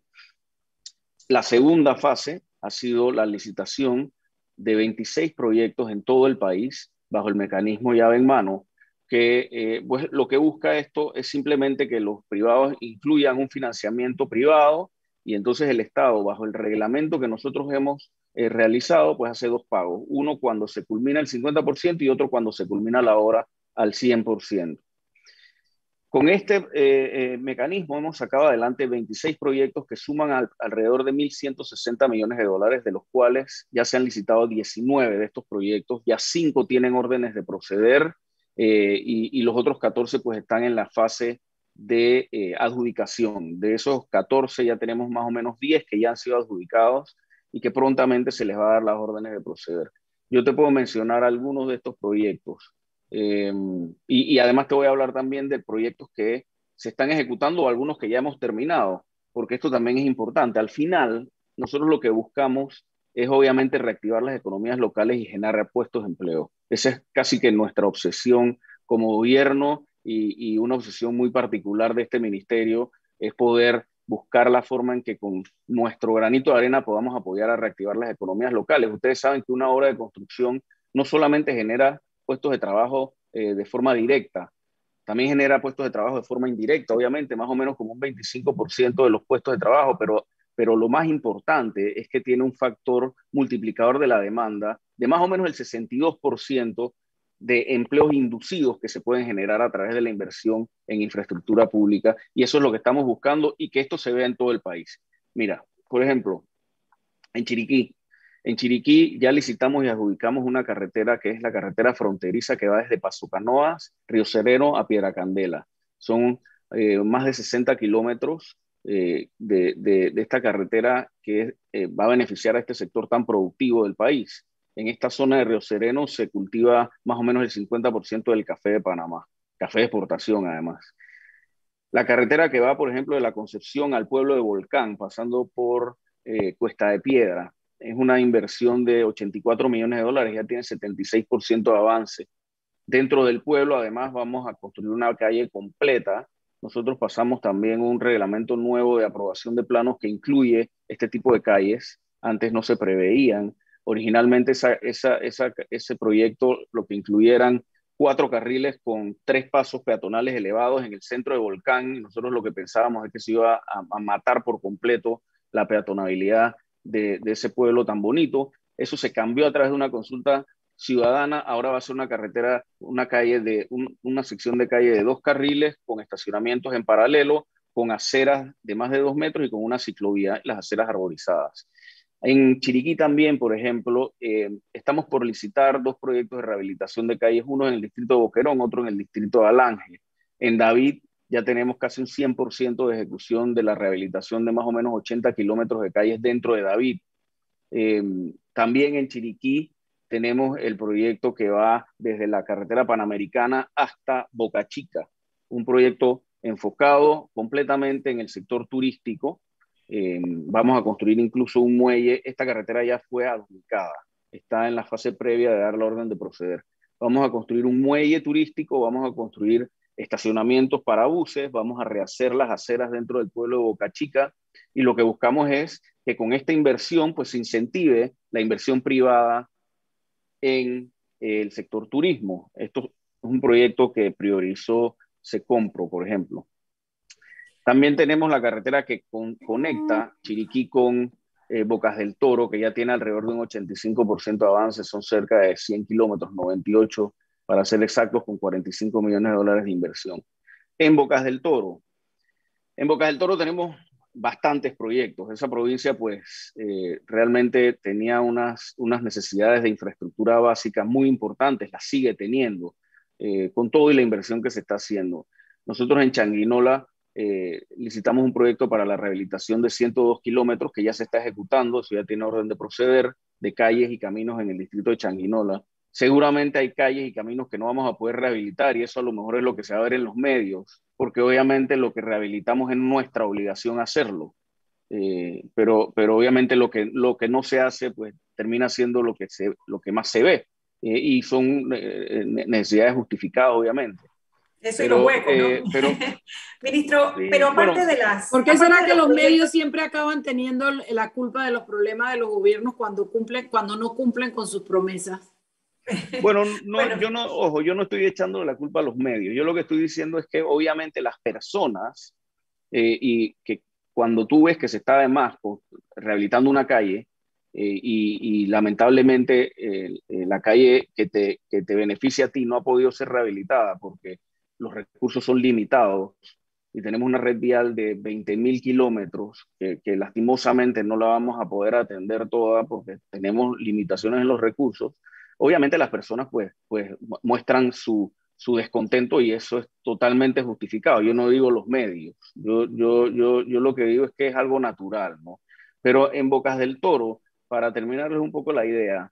La segunda fase ha sido la licitación de 26 proyectos en todo el país bajo el mecanismo llave en mano, que eh, pues, lo que busca esto es simplemente que los privados incluyan un financiamiento privado y entonces el Estado, bajo el reglamento que nosotros hemos eh, realizado, pues hace dos pagos. Uno cuando se culmina el 50% y otro cuando se culmina la obra al 100%. Con este eh, eh, mecanismo hemos sacado adelante 26 proyectos que suman al, alrededor de 1.160 millones de dólares, de los cuales ya se han licitado 19 de estos proyectos, ya 5 tienen órdenes de proceder, eh, y, y, los otros 14 pues están en la fase de adjudicación. De esos 14 ya tenemos más o menos 10 que ya han sido adjudicados y que prontamente se les va a dar las órdenes de proceder. Yo te puedo mencionar algunos de estos proyectos eh, y, además te voy a hablar también de proyectos que se están ejecutando o algunos que ya hemos terminado, porque esto también es importante. Al final, nosotros lo que buscamos es obviamente reactivar las economías locales y generar puestos de empleo. Esa es casi que nuestra obsesión como gobierno y, y, una obsesión muy particular de este ministerio es poder buscar la forma en que con nuestro granito de arena podamos apoyar a reactivar las economías locales. Ustedes saben que una obra de construcción no solamente genera puestos de trabajo eh, de forma directa, también genera puestos de trabajo de forma indirecta, obviamente, más o menos como un 25% de los puestos de trabajo, pero, pero lo más importante es que tiene un factor multiplicador de la demanda de más o menos el 62% de empleos inducidos que se pueden generar a través de la inversión en infraestructura pública. Y eso es lo que estamos buscando y que esto se vea en todo el país. Mira, por ejemplo, en Chiriquí. En Chiriquí ya licitamos y adjudicamos una carretera que es la carretera fronteriza que va desde Paso Canoas, Río Sereno a Piedra Candela. Son eh, más de 60 kilómetros eh, de, esta carretera que eh, va a beneficiar a este sector tan productivo del país en esta zona de Río Sereno se cultiva más o menos el 50% del café de Panamá, café de exportación además. La carretera que va, por ejemplo, de la Concepción al pueblo de Volcán, pasando por Cuesta de Piedra, es una inversión de 84 millones de dólares, ya tiene 76% de avance. Dentro del pueblo, además, vamos a construir una calle completa. Nosotros pasamos también un reglamento nuevo de aprobación de planos que incluye este tipo de calles. Antes no se preveían. Originalmente ese proyecto lo que incluyeran cuatro carriles con tres pasos peatonales elevados en el centro de Volcán. nosotros lo que pensábamos es que se iba a, matar por completo la peatonabilidad de, ese pueblo tan bonito. Eso se cambió a través de una consulta ciudadana. Ahora va a ser una carretera, una calle de una sección de calle de dos carriles con estacionamientos en paralelo, con aceras de más de dos metros y con una ciclovía, las aceras arborizadas. En Chiriquí también, por ejemplo, eh, estamos por licitar dos proyectos de rehabilitación de calles, uno en el distrito de Boquerón, otro en el distrito de Alange. En David ya tenemos casi un 100% de ejecución de la rehabilitación de más o menos 80 kilómetros de calles dentro de David. Eh, también en Chiriquí tenemos el proyecto que va desde la carretera panamericana hasta Boca Chica, un proyecto enfocado completamente en el sector turístico, eh, vamos a construir incluso un muelle. Esta carretera ya fue adjudicada, está en la fase previa de dar la orden de proceder. Vamos a construir un muelle turístico, vamos a construir estacionamientos para buses, vamos a rehacer las aceras dentro del pueblo de Boca Chica y lo que buscamos es que con esta inversión pues se incentive la inversión privada en el sector turismo. Esto es un proyecto que priorizó Secompro, por ejemplo. También tenemos la carretera que conecta Chiriquí con eh, Bocas del Toro, que ya tiene alrededor de un 85% de avance, son cerca de 100 kilómetros, 98 para ser exactos, con 45 millones de dólares de inversión. En Bocas del Toro, en Bocas del Toro tenemos bastantes proyectos. Esa provincia, pues, eh, realmente tenía unas, unas necesidades de infraestructura básica muy importantes, las sigue teniendo, eh, con todo y la inversión que se está haciendo. Nosotros en Changuinola eh, licitamos un proyecto para la rehabilitación de 102 kilómetros que ya se está ejecutando, eso ya tiene orden de proceder, de calles y caminos en el distrito de Changuinola. Seguramente hay calles y caminos que no vamos a poder rehabilitar y eso a lo mejor es lo que se va a ver en los medios, porque obviamente lo que rehabilitamos es nuestra obligación hacerlo. Eh, pero, pero obviamente lo que, lo que no se hace, pues termina siendo lo que, se, lo que más se ve. Eh, y son necesidades justificadas, obviamente. Eso es lo hueco, ¿no? Eh, pero, Ministro, pero aparte de las... ¿Por qué será que los, medios siempre acaban teniendo la culpa de los problemas de los gobiernos cuando, cumplen, cuando no cumplen con sus promesas? Bueno, no, yo no, ojo, yo no estoy echando la culpa a los medios. Yo lo que estoy diciendo es que obviamente las personas, eh, y que cuando tú ves que se está además rehabilitando una calle, eh, y, lamentablemente la calle que te, que te beneficia a ti no ha podido ser rehabilitada porque los recursos son limitados y tenemos una red vial de 20.000 kilómetros que, lastimosamente no la vamos a poder atender toda porque tenemos limitaciones en los recursos, obviamente las personas pues, pues muestran su, su descontento y eso es totalmente justificado. Yo no digo los medios, yo, yo, yo, yo lo que digo es que es algo natural, ¿no? Pero en Bocas del Toro, para terminarles un poco la idea,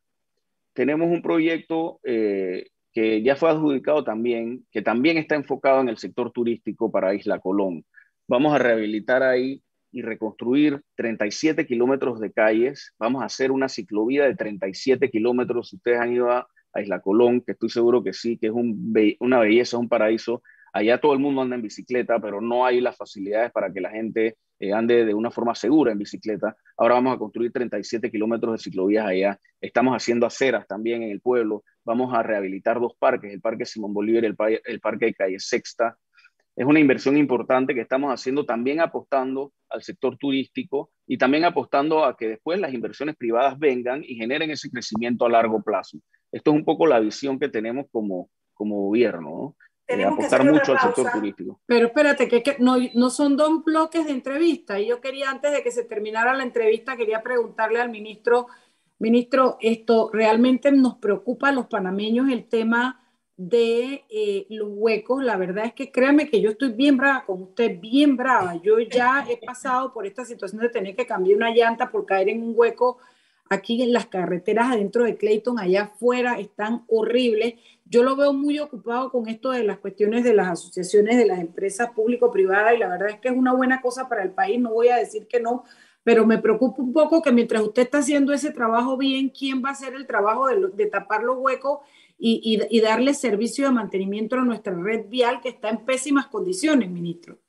tenemos un proyecto eh, que ya fue adjudicado también, que también está enfocado en el sector turístico para Isla Colón. Vamos a rehabilitar ahí y reconstruir 37 kilómetros de calles. Vamos a hacer una ciclovía de 37 kilómetros. Ustedes han ido a, Isla Colón, que estoy seguro que sí, que es una belleza, un paraíso. Allá todo el mundo anda en bicicleta, pero no hay las facilidades para que la gente eh, ande de una forma segura en bicicleta. Ahora vamos a construir 37 kilómetros de ciclovías allá. Estamos haciendo aceras también en el pueblo. Vamos a rehabilitar dos parques, el Parque Simón Bolívar y el, el Parque de Calle Sexta. Es una inversión importante que estamos haciendo también apostando al sector turístico y también apostando a que después las inversiones privadas vengan y generen ese crecimiento a largo plazo. Esto es un poco la visión que tenemos como, como gobierno. ¿no? apostar mucho al sector turístico. Pero espérate, que, no, no, son dos bloques de entrevista. Y yo quería, antes de que se terminara la entrevista, quería preguntarle al ministro, ministro, esto realmente nos preocupa a los panameños el tema de eh, los huecos. La verdad es que créame que yo estoy bien brava con usted, bien brava. Yo ya he pasado por esta situación de tener que cambiar una llanta por caer en un hueco aquí en las carreteras adentro de Clayton, allá afuera, están horribles. Yo lo veo muy ocupado con esto de las cuestiones de las asociaciones de las empresas público-privadas y la verdad es que es una buena cosa para el país, no voy a decir que no, pero me preocupa un poco que mientras usted está haciendo ese trabajo bien, ¿quién va a hacer el trabajo de, tapar los huecos y, darle servicio de mantenimiento a nuestra red vial que está en pésimas condiciones, ministro?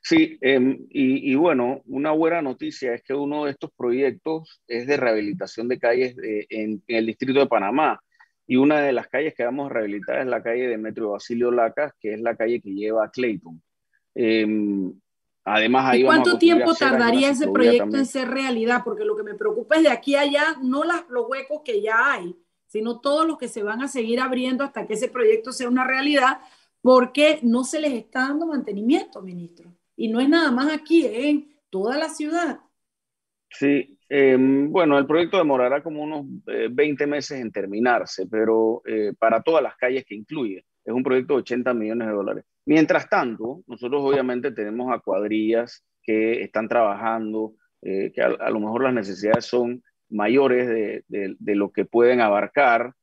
Sí, em, y, bueno, una buena noticia es que uno de estos proyectos es de rehabilitación de calles en, el distrito de Panamá. Y una de las calles que vamos a rehabilitar es la calle de Metro Basilio Lacas, que es la calle que lleva a Clayton. Em, además, ahí cuánto tiempo tardaría ese proyecto en ser realidad? Porque lo que me preocupa es de aquí a allá, no las, los huecos que ya hay, sino todos los que se van a seguir abriendo hasta que ese proyecto sea una realidad, porque no se les está dando mantenimiento, ministro. Y no es nada más aquí, es en toda la ciudad. Sí, em, bueno, el proyecto demorará como unos 20 eh, meses en terminarse, pero eh, para todas las calles que incluye. Es un proyecto de 80 millones de dólares. Mientras tanto, nosotros obviamente tenemos a cuadrillas que están trabajando, eh, que a, lo mejor las necesidades son mayores de, de lo que pueden abarcar,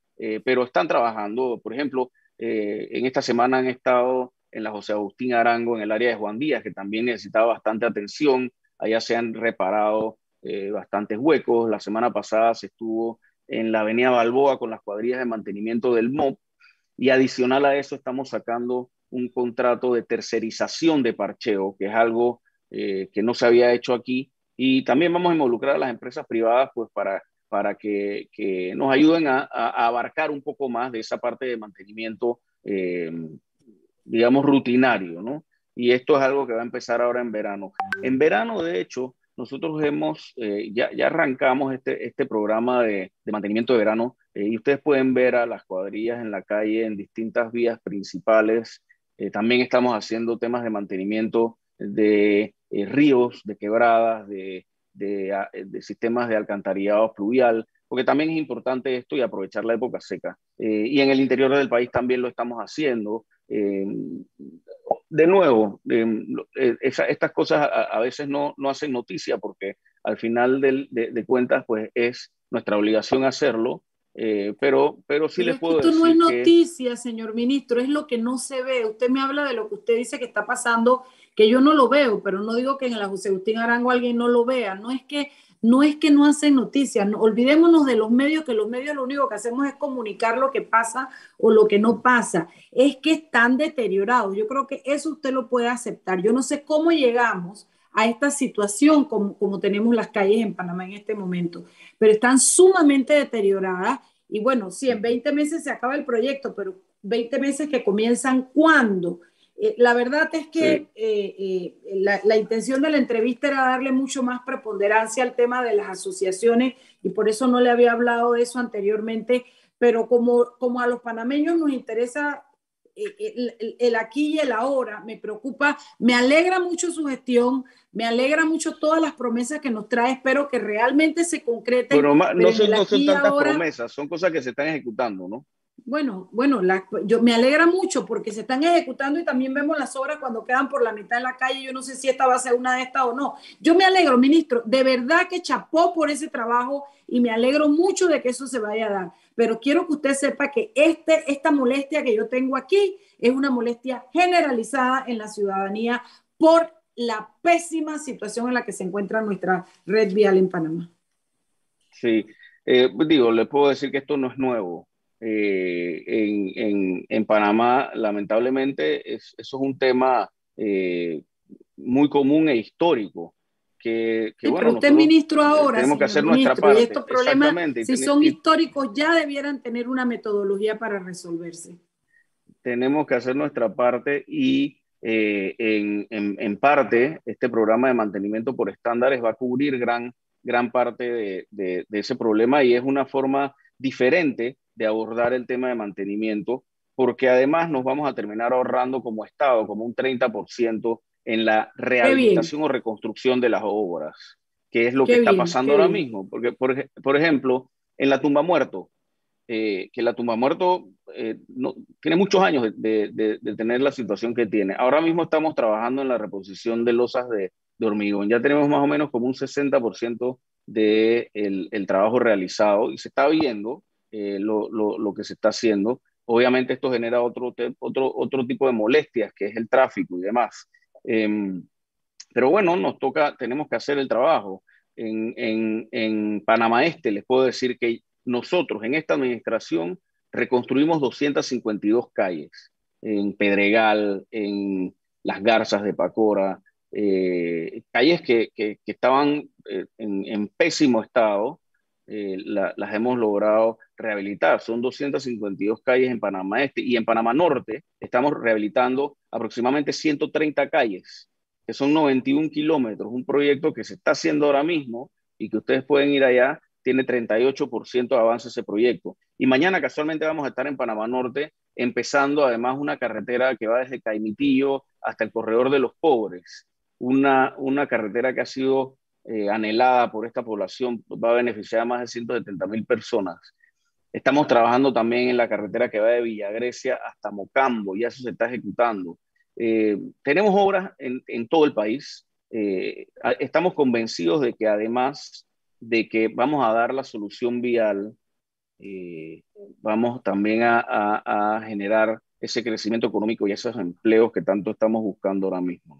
pero están trabajando. Por ejemplo, eh, en esta semana han estado en la José Agustín Arango, en el área de Juan Díaz, que también necesitaba bastante atención. Allá se han reparado eh, bastantes huecos. La semana pasada se estuvo en la Avenida Balboa con las cuadrillas de mantenimiento del MOP. Y adicional a eso estamos sacando un contrato de tercerización de parcheo, que es algo eh, que no se había hecho aquí. Y también vamos a involucrar a las empresas privadas pues, para para que, nos ayuden a, abarcar un poco más de esa parte de mantenimiento, eh, digamos, rutinario, ¿no? Y esto es algo que va a empezar ahora en verano. En verano, de hecho, nosotros hemos, eh, ya, ya, arrancamos este, este programa de, mantenimiento de verano eh, y ustedes pueden ver a las cuadrillas en la calle en distintas vías principales. También estamos haciendo temas de mantenimiento de ríos, de quebradas, de sistemas de alcantarillado fluvial, porque también es importante esto y aprovechar la época seca. Eh, y en el interior del país también lo estamos haciendo. Eh, de nuevo, eh, estas cosas a, veces no, no, hacen noticia porque al final de, de, cuentas pues es nuestra obligación hacerlo, pero, pero sí les puedo esto decir. Esto no es noticia, señor ministro, es lo que no se ve. Usted me habla de lo que usted dice que está pasando que yo no lo veo, pero no digo que en la José Agustín Arango alguien no lo vea, no es que no es que no hacen noticias, olvidémonos de los medios, que los medios lo único que hacemos es comunicar lo que pasa o lo que no pasa, es que están deteriorados. Yo creo que eso usted lo puede aceptar. Yo no sé cómo llegamos a esta situación como, como tenemos las calles en Panamá en este momento, pero están sumamente deterioradas. Y bueno, sí, en 20 meses se acaba el proyecto, pero 20 meses que comienzan cuándo? Eh, la verdad es que eh, eh, la, intención de la entrevista era darle mucho más preponderancia al tema de las asociaciones y por eso no le había hablado de eso anteriormente, pero como, como a los panameños nos interesa el, aquí y el ahora, me preocupa, me alegra mucho su gestión, me alegra mucho todas las promesas que nos trae, espero que realmente se concreten. Pero, no, son, no son tantas promesas, son cosas que se están ejecutando, ¿no? Bueno, bueno, yo me alegra mucho porque se están ejecutando y también vemos las obras cuando quedan por la mitad en la calle. Yo no sé si esta va a ser una de estas o no. Yo me alegro, ministro, de verdad que chapó por ese trabajo y me alegro mucho de que eso se vaya a dar. Pero quiero que usted sepa que este, esta molestia que yo tengo aquí es una molestia generalizada en la ciudadanía por la pésima situación en la que se encuentra nuestra red vial en Panamá. Sí, eh, digo, le puedo decir que esto no es nuevo eh, en, en, Panamá, lamentablemente, eso es un tema muy común e histórico. Que, pero usted es ministro ahora. Tenemos que hacer nuestra parte. Y estos problemas, si son históricos, ya debieran tener una metodología para resolverse. Tenemos que hacer nuestra parte y eh, en, en, parte este programa de mantenimiento por estándares va a cubrir gran, gran parte de, de, de ese problema y es una forma diferente de abordar el tema de mantenimiento porque además nos vamos a terminar ahorrando como Estado como un 30% en la rehabilitación o reconstrucción de las obras, que es lo que está pasando ahora mismo. Porque, por, por, ejemplo, en la tumba muerto, eh, que la tumba muerto eh, no, tiene muchos años de, de, tener la situación que tiene. Ahora mismo estamos trabajando en la reposición de losas de, hormigón. Ya tenemos más o menos como un 60% del de el trabajo realizado y se está viendo eh, lo, lo, lo, que se está haciendo. Obviamente esto genera otro, otro, otro tipo de molestias, que es el tráfico y demás. Em, pero bueno, nos toca, tenemos que hacer el trabajo. En, en, en, Panamá Este les puedo decir que nosotros en esta administración reconstruimos 252 calles, en Pedregal, en Las Garzas de Pacora, eh, calles que, que, estaban eh, en, en, pésimo estado, eh, las hemos logrado rehabilitar. Son 252 calles en Panamá Este y en Panamá Norte estamos rehabilitando aproximadamente 130 calles, que son 91 kilómetros, un proyecto que se está haciendo ahora mismo y que ustedes pueden ir allá, tiene 38% de avance ese proyecto. Y mañana casualmente vamos a estar en Panamá Norte, empezando además una carretera que va desde Caimitillo hasta el Corredor de los Pobres, una, una carretera que ha sido eh, anhelada por esta población, va a beneficiar a más de 170 mil personas. Estamos trabajando también en la carretera que va de Villa Grecia hasta Mocambo, ya se está ejecutando. Eh, tenemos obras en, todo el país. Eh, estamos convencidos de que además de que vamos a dar la solución vial, vamos también a, generar ese crecimiento económico y esos empleos que tanto estamos buscando ahora mismo.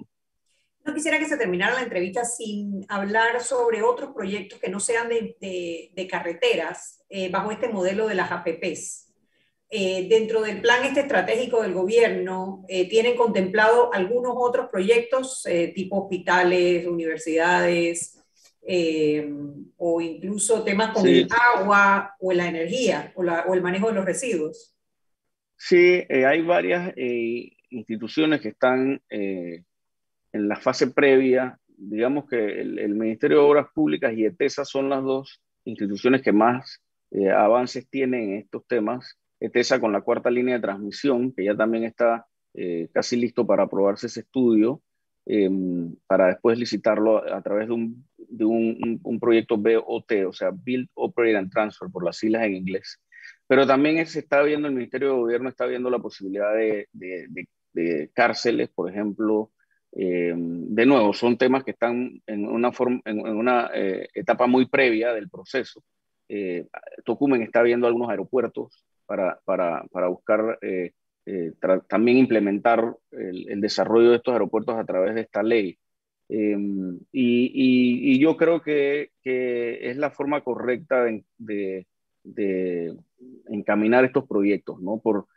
No quisiera que se terminara la entrevista sin hablar sobre otros proyectos que no sean de, de, carreteras eh, bajo este modelo de las APPs. Eh, dentro del plan este estratégico del gobierno, eh, ¿tienen contemplado algunos otros proyectos tipo hospitales, universidades o incluso temas como el agua o la energía o, la, o, el manejo de los residuos? Sí, hay varias instituciones que están en la fase previa, digamos que el, Ministerio de Obras Públicas y ETESA son las dos instituciones que más eh, avances tienen en estos temas. ETESA con la cuarta línea de transmisión, que ya también está eh, casi listo para aprobarse ese estudio, em, para después licitarlo a, través de, un, de un, un, proyecto BOT, o sea, Build, Operate and Transfer, por las siglas en inglés. Pero también se está viendo, el Ministerio de Gobierno está viendo la posibilidad de, de, de cárceles, por ejemplo, eh, de nuevo, son temas que están en una, eh, etapa muy previa del proceso. Eh, Tocumen está viendo algunos aeropuertos para, buscar también implementar el, desarrollo de estos aeropuertos a través de esta ley. Y, y, yo creo que, es la forma correcta de, encaminar estos proyectos, ¿no? Por,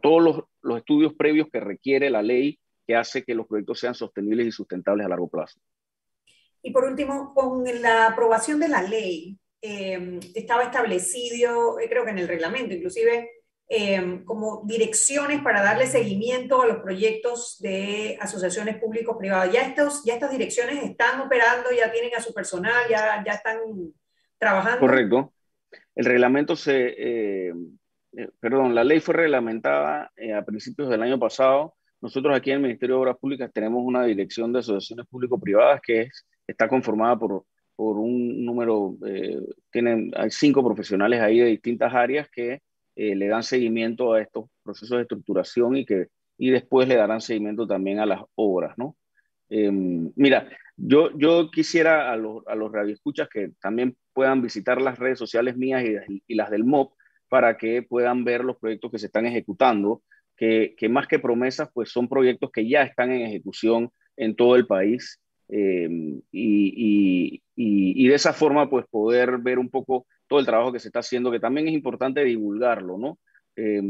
todos los estudios previos que requiere la ley que hace que los proyectos sean sostenibles y sustentables a largo plazo. Y por último, con la aprobación de la ley, eh, estaba establecido, eh, creo que en el reglamento inclusive, eh, como direcciones para darle seguimiento a los proyectos de asociaciones públicos-privadas. Ya, estos, ya estas direcciones están operando, ya tienen a su personal, ya, ya están trabajando. Correcto. El reglamento se, perdón, la ley fue reglamentada a principios del año pasado nosotros aquí en el Ministerio de Obras Públicas tenemos una dirección de asociaciones público-privadas que es, está conformada por, un número, eh, hay cinco profesionales ahí de distintas áreas que eh, le dan seguimiento a estos procesos de estructuración y que y después le darán seguimiento también a las obras, ¿no? Em, mira, yo, yo quisiera a los, a los radioescuchas que también puedan visitar las redes sociales mías y, y las del MOP para que puedan ver los proyectos que se están ejecutando que, más que promesas, pues son proyectos que ya están en ejecución en todo el país eh, y, y, de esa forma, pues poder ver un poco todo el trabajo que se está haciendo, que también es importante divulgarlo, ¿no? Eh,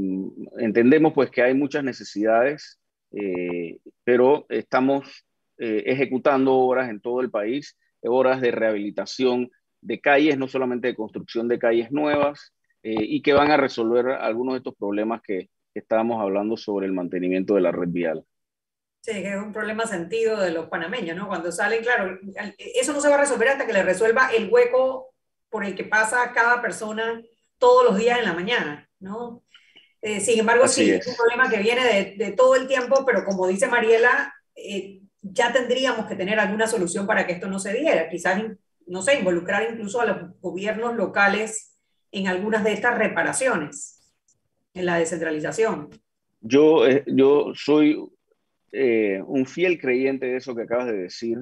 entendemos pues que hay muchas necesidades, eh, pero estamos ejecutando obras en todo el país, obras de rehabilitación de calles, no solamente de construcción de calles nuevas, y que van a resolver algunos de estos problemas que, que estábamos hablando sobre el mantenimiento de la red vial. Sí, que es un problema sentido de los panameños, ¿no? Cuando salen, claro, eso no se va a resolver hasta que le resuelva el hueco por el que pasa cada persona todos los días en la mañana, ¿no? Eh, sin embargo, sí, es. un problema que viene de, de, todo el tiempo, pero como dice Mariela, eh, ya tendríamos que tener alguna solución para que esto no se diera. Quizás, no sé, involucrar incluso a los gobiernos locales en algunas de estas reparaciones, en la descentralización. Yo, eh, yo soy un fiel creyente de eso que acabas de decir.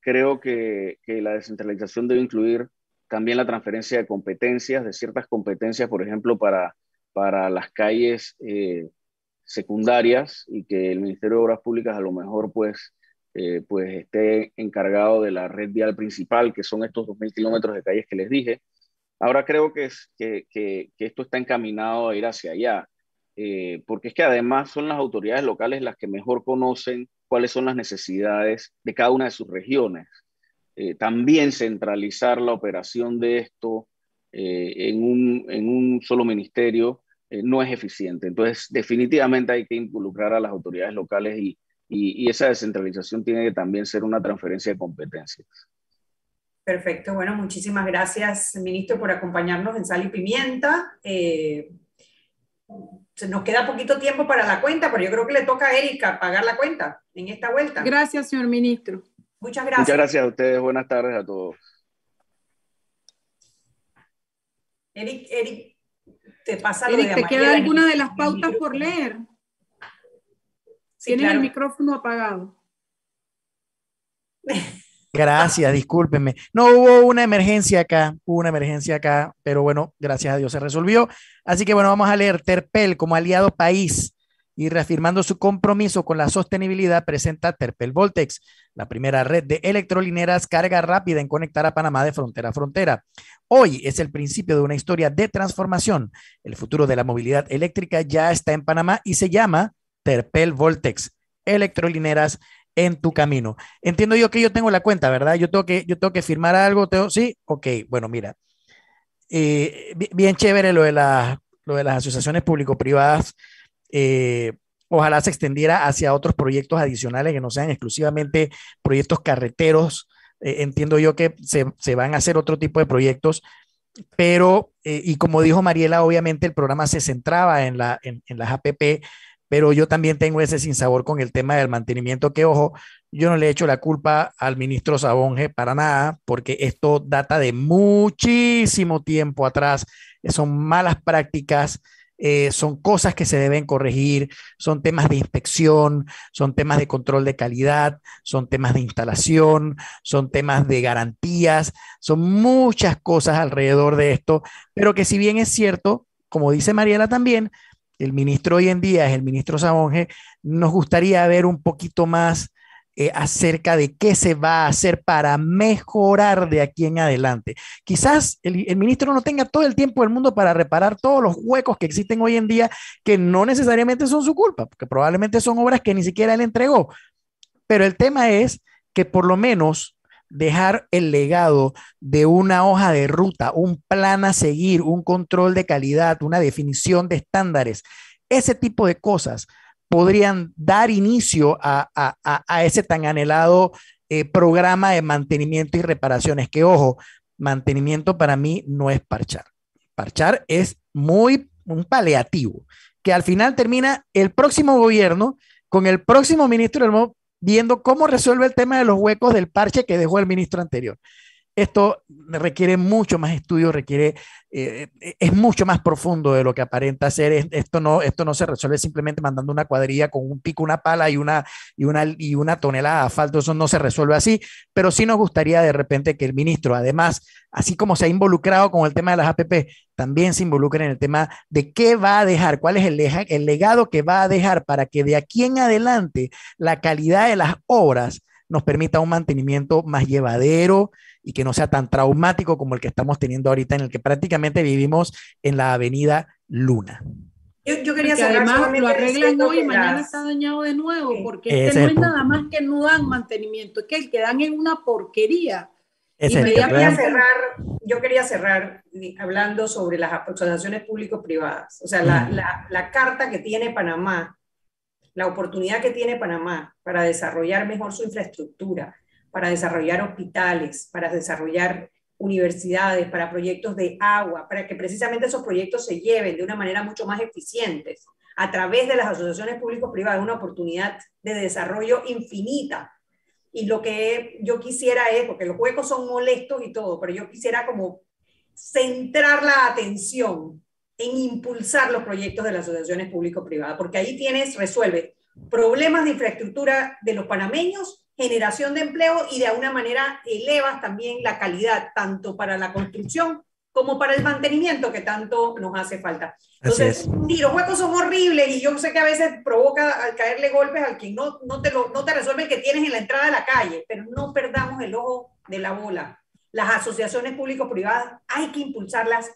Creo que, que la descentralización debe incluir también la transferencia de competencias, de ciertas competencias, por ejemplo, para, para las calles eh, secundarias y que el Ministerio de Obras Públicas a lo mejor pues, eh, pues esté encargado de la red vial principal, que son estos 2.000 kilómetros de calles que les dije. Ahora creo que, es, que, que, esto está encaminado a ir hacia allá, eh, porque es que además son las autoridades locales las que mejor conocen cuáles son las necesidades de cada una de sus regiones. Eh, también centralizar la operación de esto eh, en, un, en, un, solo ministerio no es eficiente. Entonces, definitivamente hay que involucrar a las autoridades locales y, y, esa descentralización tiene que también ser una transferencia de competencias. Perfecto, bueno, muchísimas gracias, ministro, por acompañarnos en Sal y Pimienta. se nos queda poquito tiempo para la cuenta, pero yo creo que le toca a Erika pagar la cuenta en esta vuelta. Gracias, señor ministro. Muchas gracias. Muchas gracias a ustedes. Buenas tardes a todos. Eric, Eric, te pasa lo Eric, ¿te queda alguna de las pautas por leer? Tienes el micrófono apagado. Gracias, discúlpenme. No hubo una emergencia acá, hubo una emergencia acá, pero bueno, gracias a Dios se resolvió. Así que bueno, vamos a leer Terpel como aliado país y reafirmando su compromiso con la sostenibilidad, presenta Terpel Voltex, la primera red de electrolineras carga rápida en conectar a Panamá de frontera a frontera. Hoy es el principio de una historia de transformación. El futuro de la movilidad eléctrica ya está en Panamá y se llama Terpel Voltex, electrolineras en tu camino. Entiendo yo que yo tengo la cuenta, ¿verdad? Yo tengo que, yo tengo que firmar algo, tengo, sí, ok, bueno, mira, eh, bien chévere lo de, la, lo de las asociaciones público-privadas eh, ojalá se extendiera hacia otros proyectos adicionales que no sean exclusivamente proyectos carreteros. Eh, entiendo yo que se, se, van a hacer otro tipo de proyectos, pero, y como dijo Mariela, obviamente el programa se centraba en, la, en, en, las APP, pero yo también tengo ese sinsabor con el tema del mantenimiento, que ojo, yo no le he hecho la culpa al ministro Sabonge para nada, porque esto data de muchísimo tiempo atrás, son malas prácticas eh, son cosas que se deben corregir, son temas de inspección, son temas de control de calidad, son temas de instalación, son temas de garantías, son muchas cosas alrededor de esto, pero que si bien es cierto, como dice Mariela también, el ministro hoy en día es el ministro Sabonge, nos gustaría ver un poquito más eh, acerca de qué se va a hacer para mejorar de aquí en adelante. Quizás el, el, ministro no tenga todo el tiempo del mundo para reparar todos los huecos que existen hoy en día, que no necesariamente son su culpa, porque probablemente son obras que ni siquiera él entregó. Pero el tema es que por lo menos dejar el legado de una hoja de ruta, un plan a seguir, un control de calidad, una definición de estándares, ese tipo de cosas podrían dar inicio a, a, a ese tan anhelado eh, programa de mantenimiento y reparaciones. Que ojo, mantenimiento para mí no es parchar. Parchar es muy un paliativo, que al final termina el próximo gobierno con el próximo ministro viendo cómo resuelve el tema de los huecos del parche que dejó el ministro anterior. Esto requiere mucho más estudio, requiere, eh, es mucho más profundo de lo que aparenta ser. Esto no, esto no se resuelve simplemente mandando una cuadrilla con un pico, una pala y una, y una, y una tonelada de asfalto. Eso no se resuelve así, pero sí nos gustaría de repente que el ministro, además, así como se ha involucrado con el tema de las APP, también se involucre en el tema de qué va a dejar, cuál es el, el legado que va a dejar para que de aquí en adelante la calidad de las obras nos permita un mantenimiento más llevadero, y que no sea tan traumático como el que estamos teniendo ahorita, en el que prácticamente vivimos en la avenida Luna. Yo, quería porque además lo arreglan hoy y mañana está dañado de nuevo, porque es que no es nada más que no dan mantenimiento, es que el que dan es una porquería. y yo, quería cerrar, yo quería cerrar hablando sobre las asociaciones público-privadas. O sea, la, la, la carta que tiene Panamá, la oportunidad que tiene Panamá para desarrollar mejor su infraestructura, para desarrollar hospitales, para desarrollar universidades, para proyectos de agua, para que precisamente esos proyectos se lleven de una manera mucho más eficiente a través de las asociaciones público-privadas, una oportunidad de desarrollo infinita. Y lo que yo quisiera es, porque los huecos son molestos y todo, pero yo quisiera como centrar la atención en impulsar los proyectos de las asociaciones público-privadas, porque ahí tienes, resuelve problemas de infraestructura de los panameños generación de empleo y de alguna manera elevas también la calidad, tanto para la construcción como para el mantenimiento que tanto nos hace falta. Entonces, los huecos son horribles y yo sé que a veces provoca al caerle golpes al quien no, no, te lo, no te resuelve el que tienes en la entrada de la calle, pero no perdamos el ojo de la bola. Las asociaciones público-privadas hay que impulsarlas,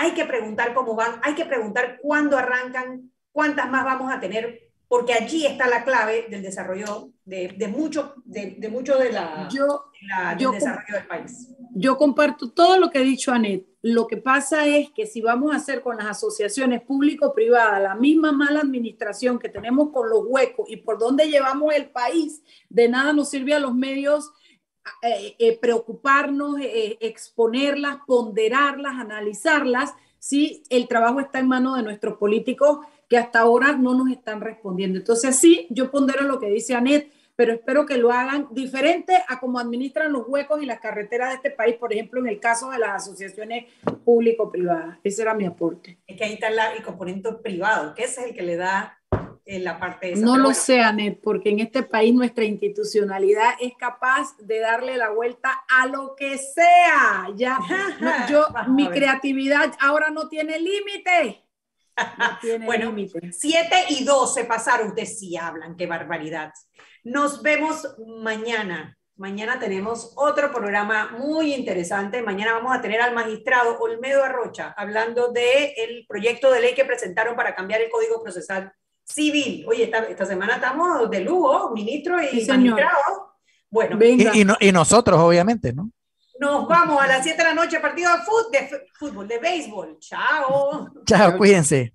hay que preguntar cómo van, hay que preguntar cuándo arrancan, cuántas más vamos a tener, porque allí está la clave del desarrollo de, de mucho, de, de, mucho de la, yo, del desarrollo del país. Yo comparto todo lo que ha dicho Anet. Lo que pasa es que si vamos a hacer con las asociaciones público-privadas la misma mala administración que tenemos con los huecos y por dónde llevamos el país, de nada nos sirve a los medios eh, eh, preocuparnos, eh, exponerlas, ponderarlas, analizarlas, si el trabajo está en manos de nuestros políticos que hasta ahora no nos están respondiendo. Entonces, sí, yo pondero lo que dice Anet, pero espero que lo hagan diferente a cómo administran los huecos y las carreteras de este país, por ejemplo, en el caso de las asociaciones público-privadas. Ese era mi aporte. Es que ahí está el componente privado, que ese es el que le da eh, la parte No lo sé, Anet, porque en este país nuestra institucionalidad es capaz de darle la vuelta a lo que sea. Ya, yo, mi creatividad ahora no tiene límite. bueno, 7 y 12 pasaron, ustedes sí hablan, qué barbaridad. Nos vemos mañana. Mañana tenemos otro programa muy interesante. Mañana vamos a tener al magistrado Olmedo Arrocha hablando del el proyecto de ley que presentaron para cambiar el Código Procesal Civil. Oye, esta, semana estamos de lujo, ministro y magistrado. Bueno, y, y, nosotros, obviamente, ¿no? Nos vamos a las 7 de la noche, partido de fútbol, de, fútbol, de béisbol. Chao. Chao, cuídense.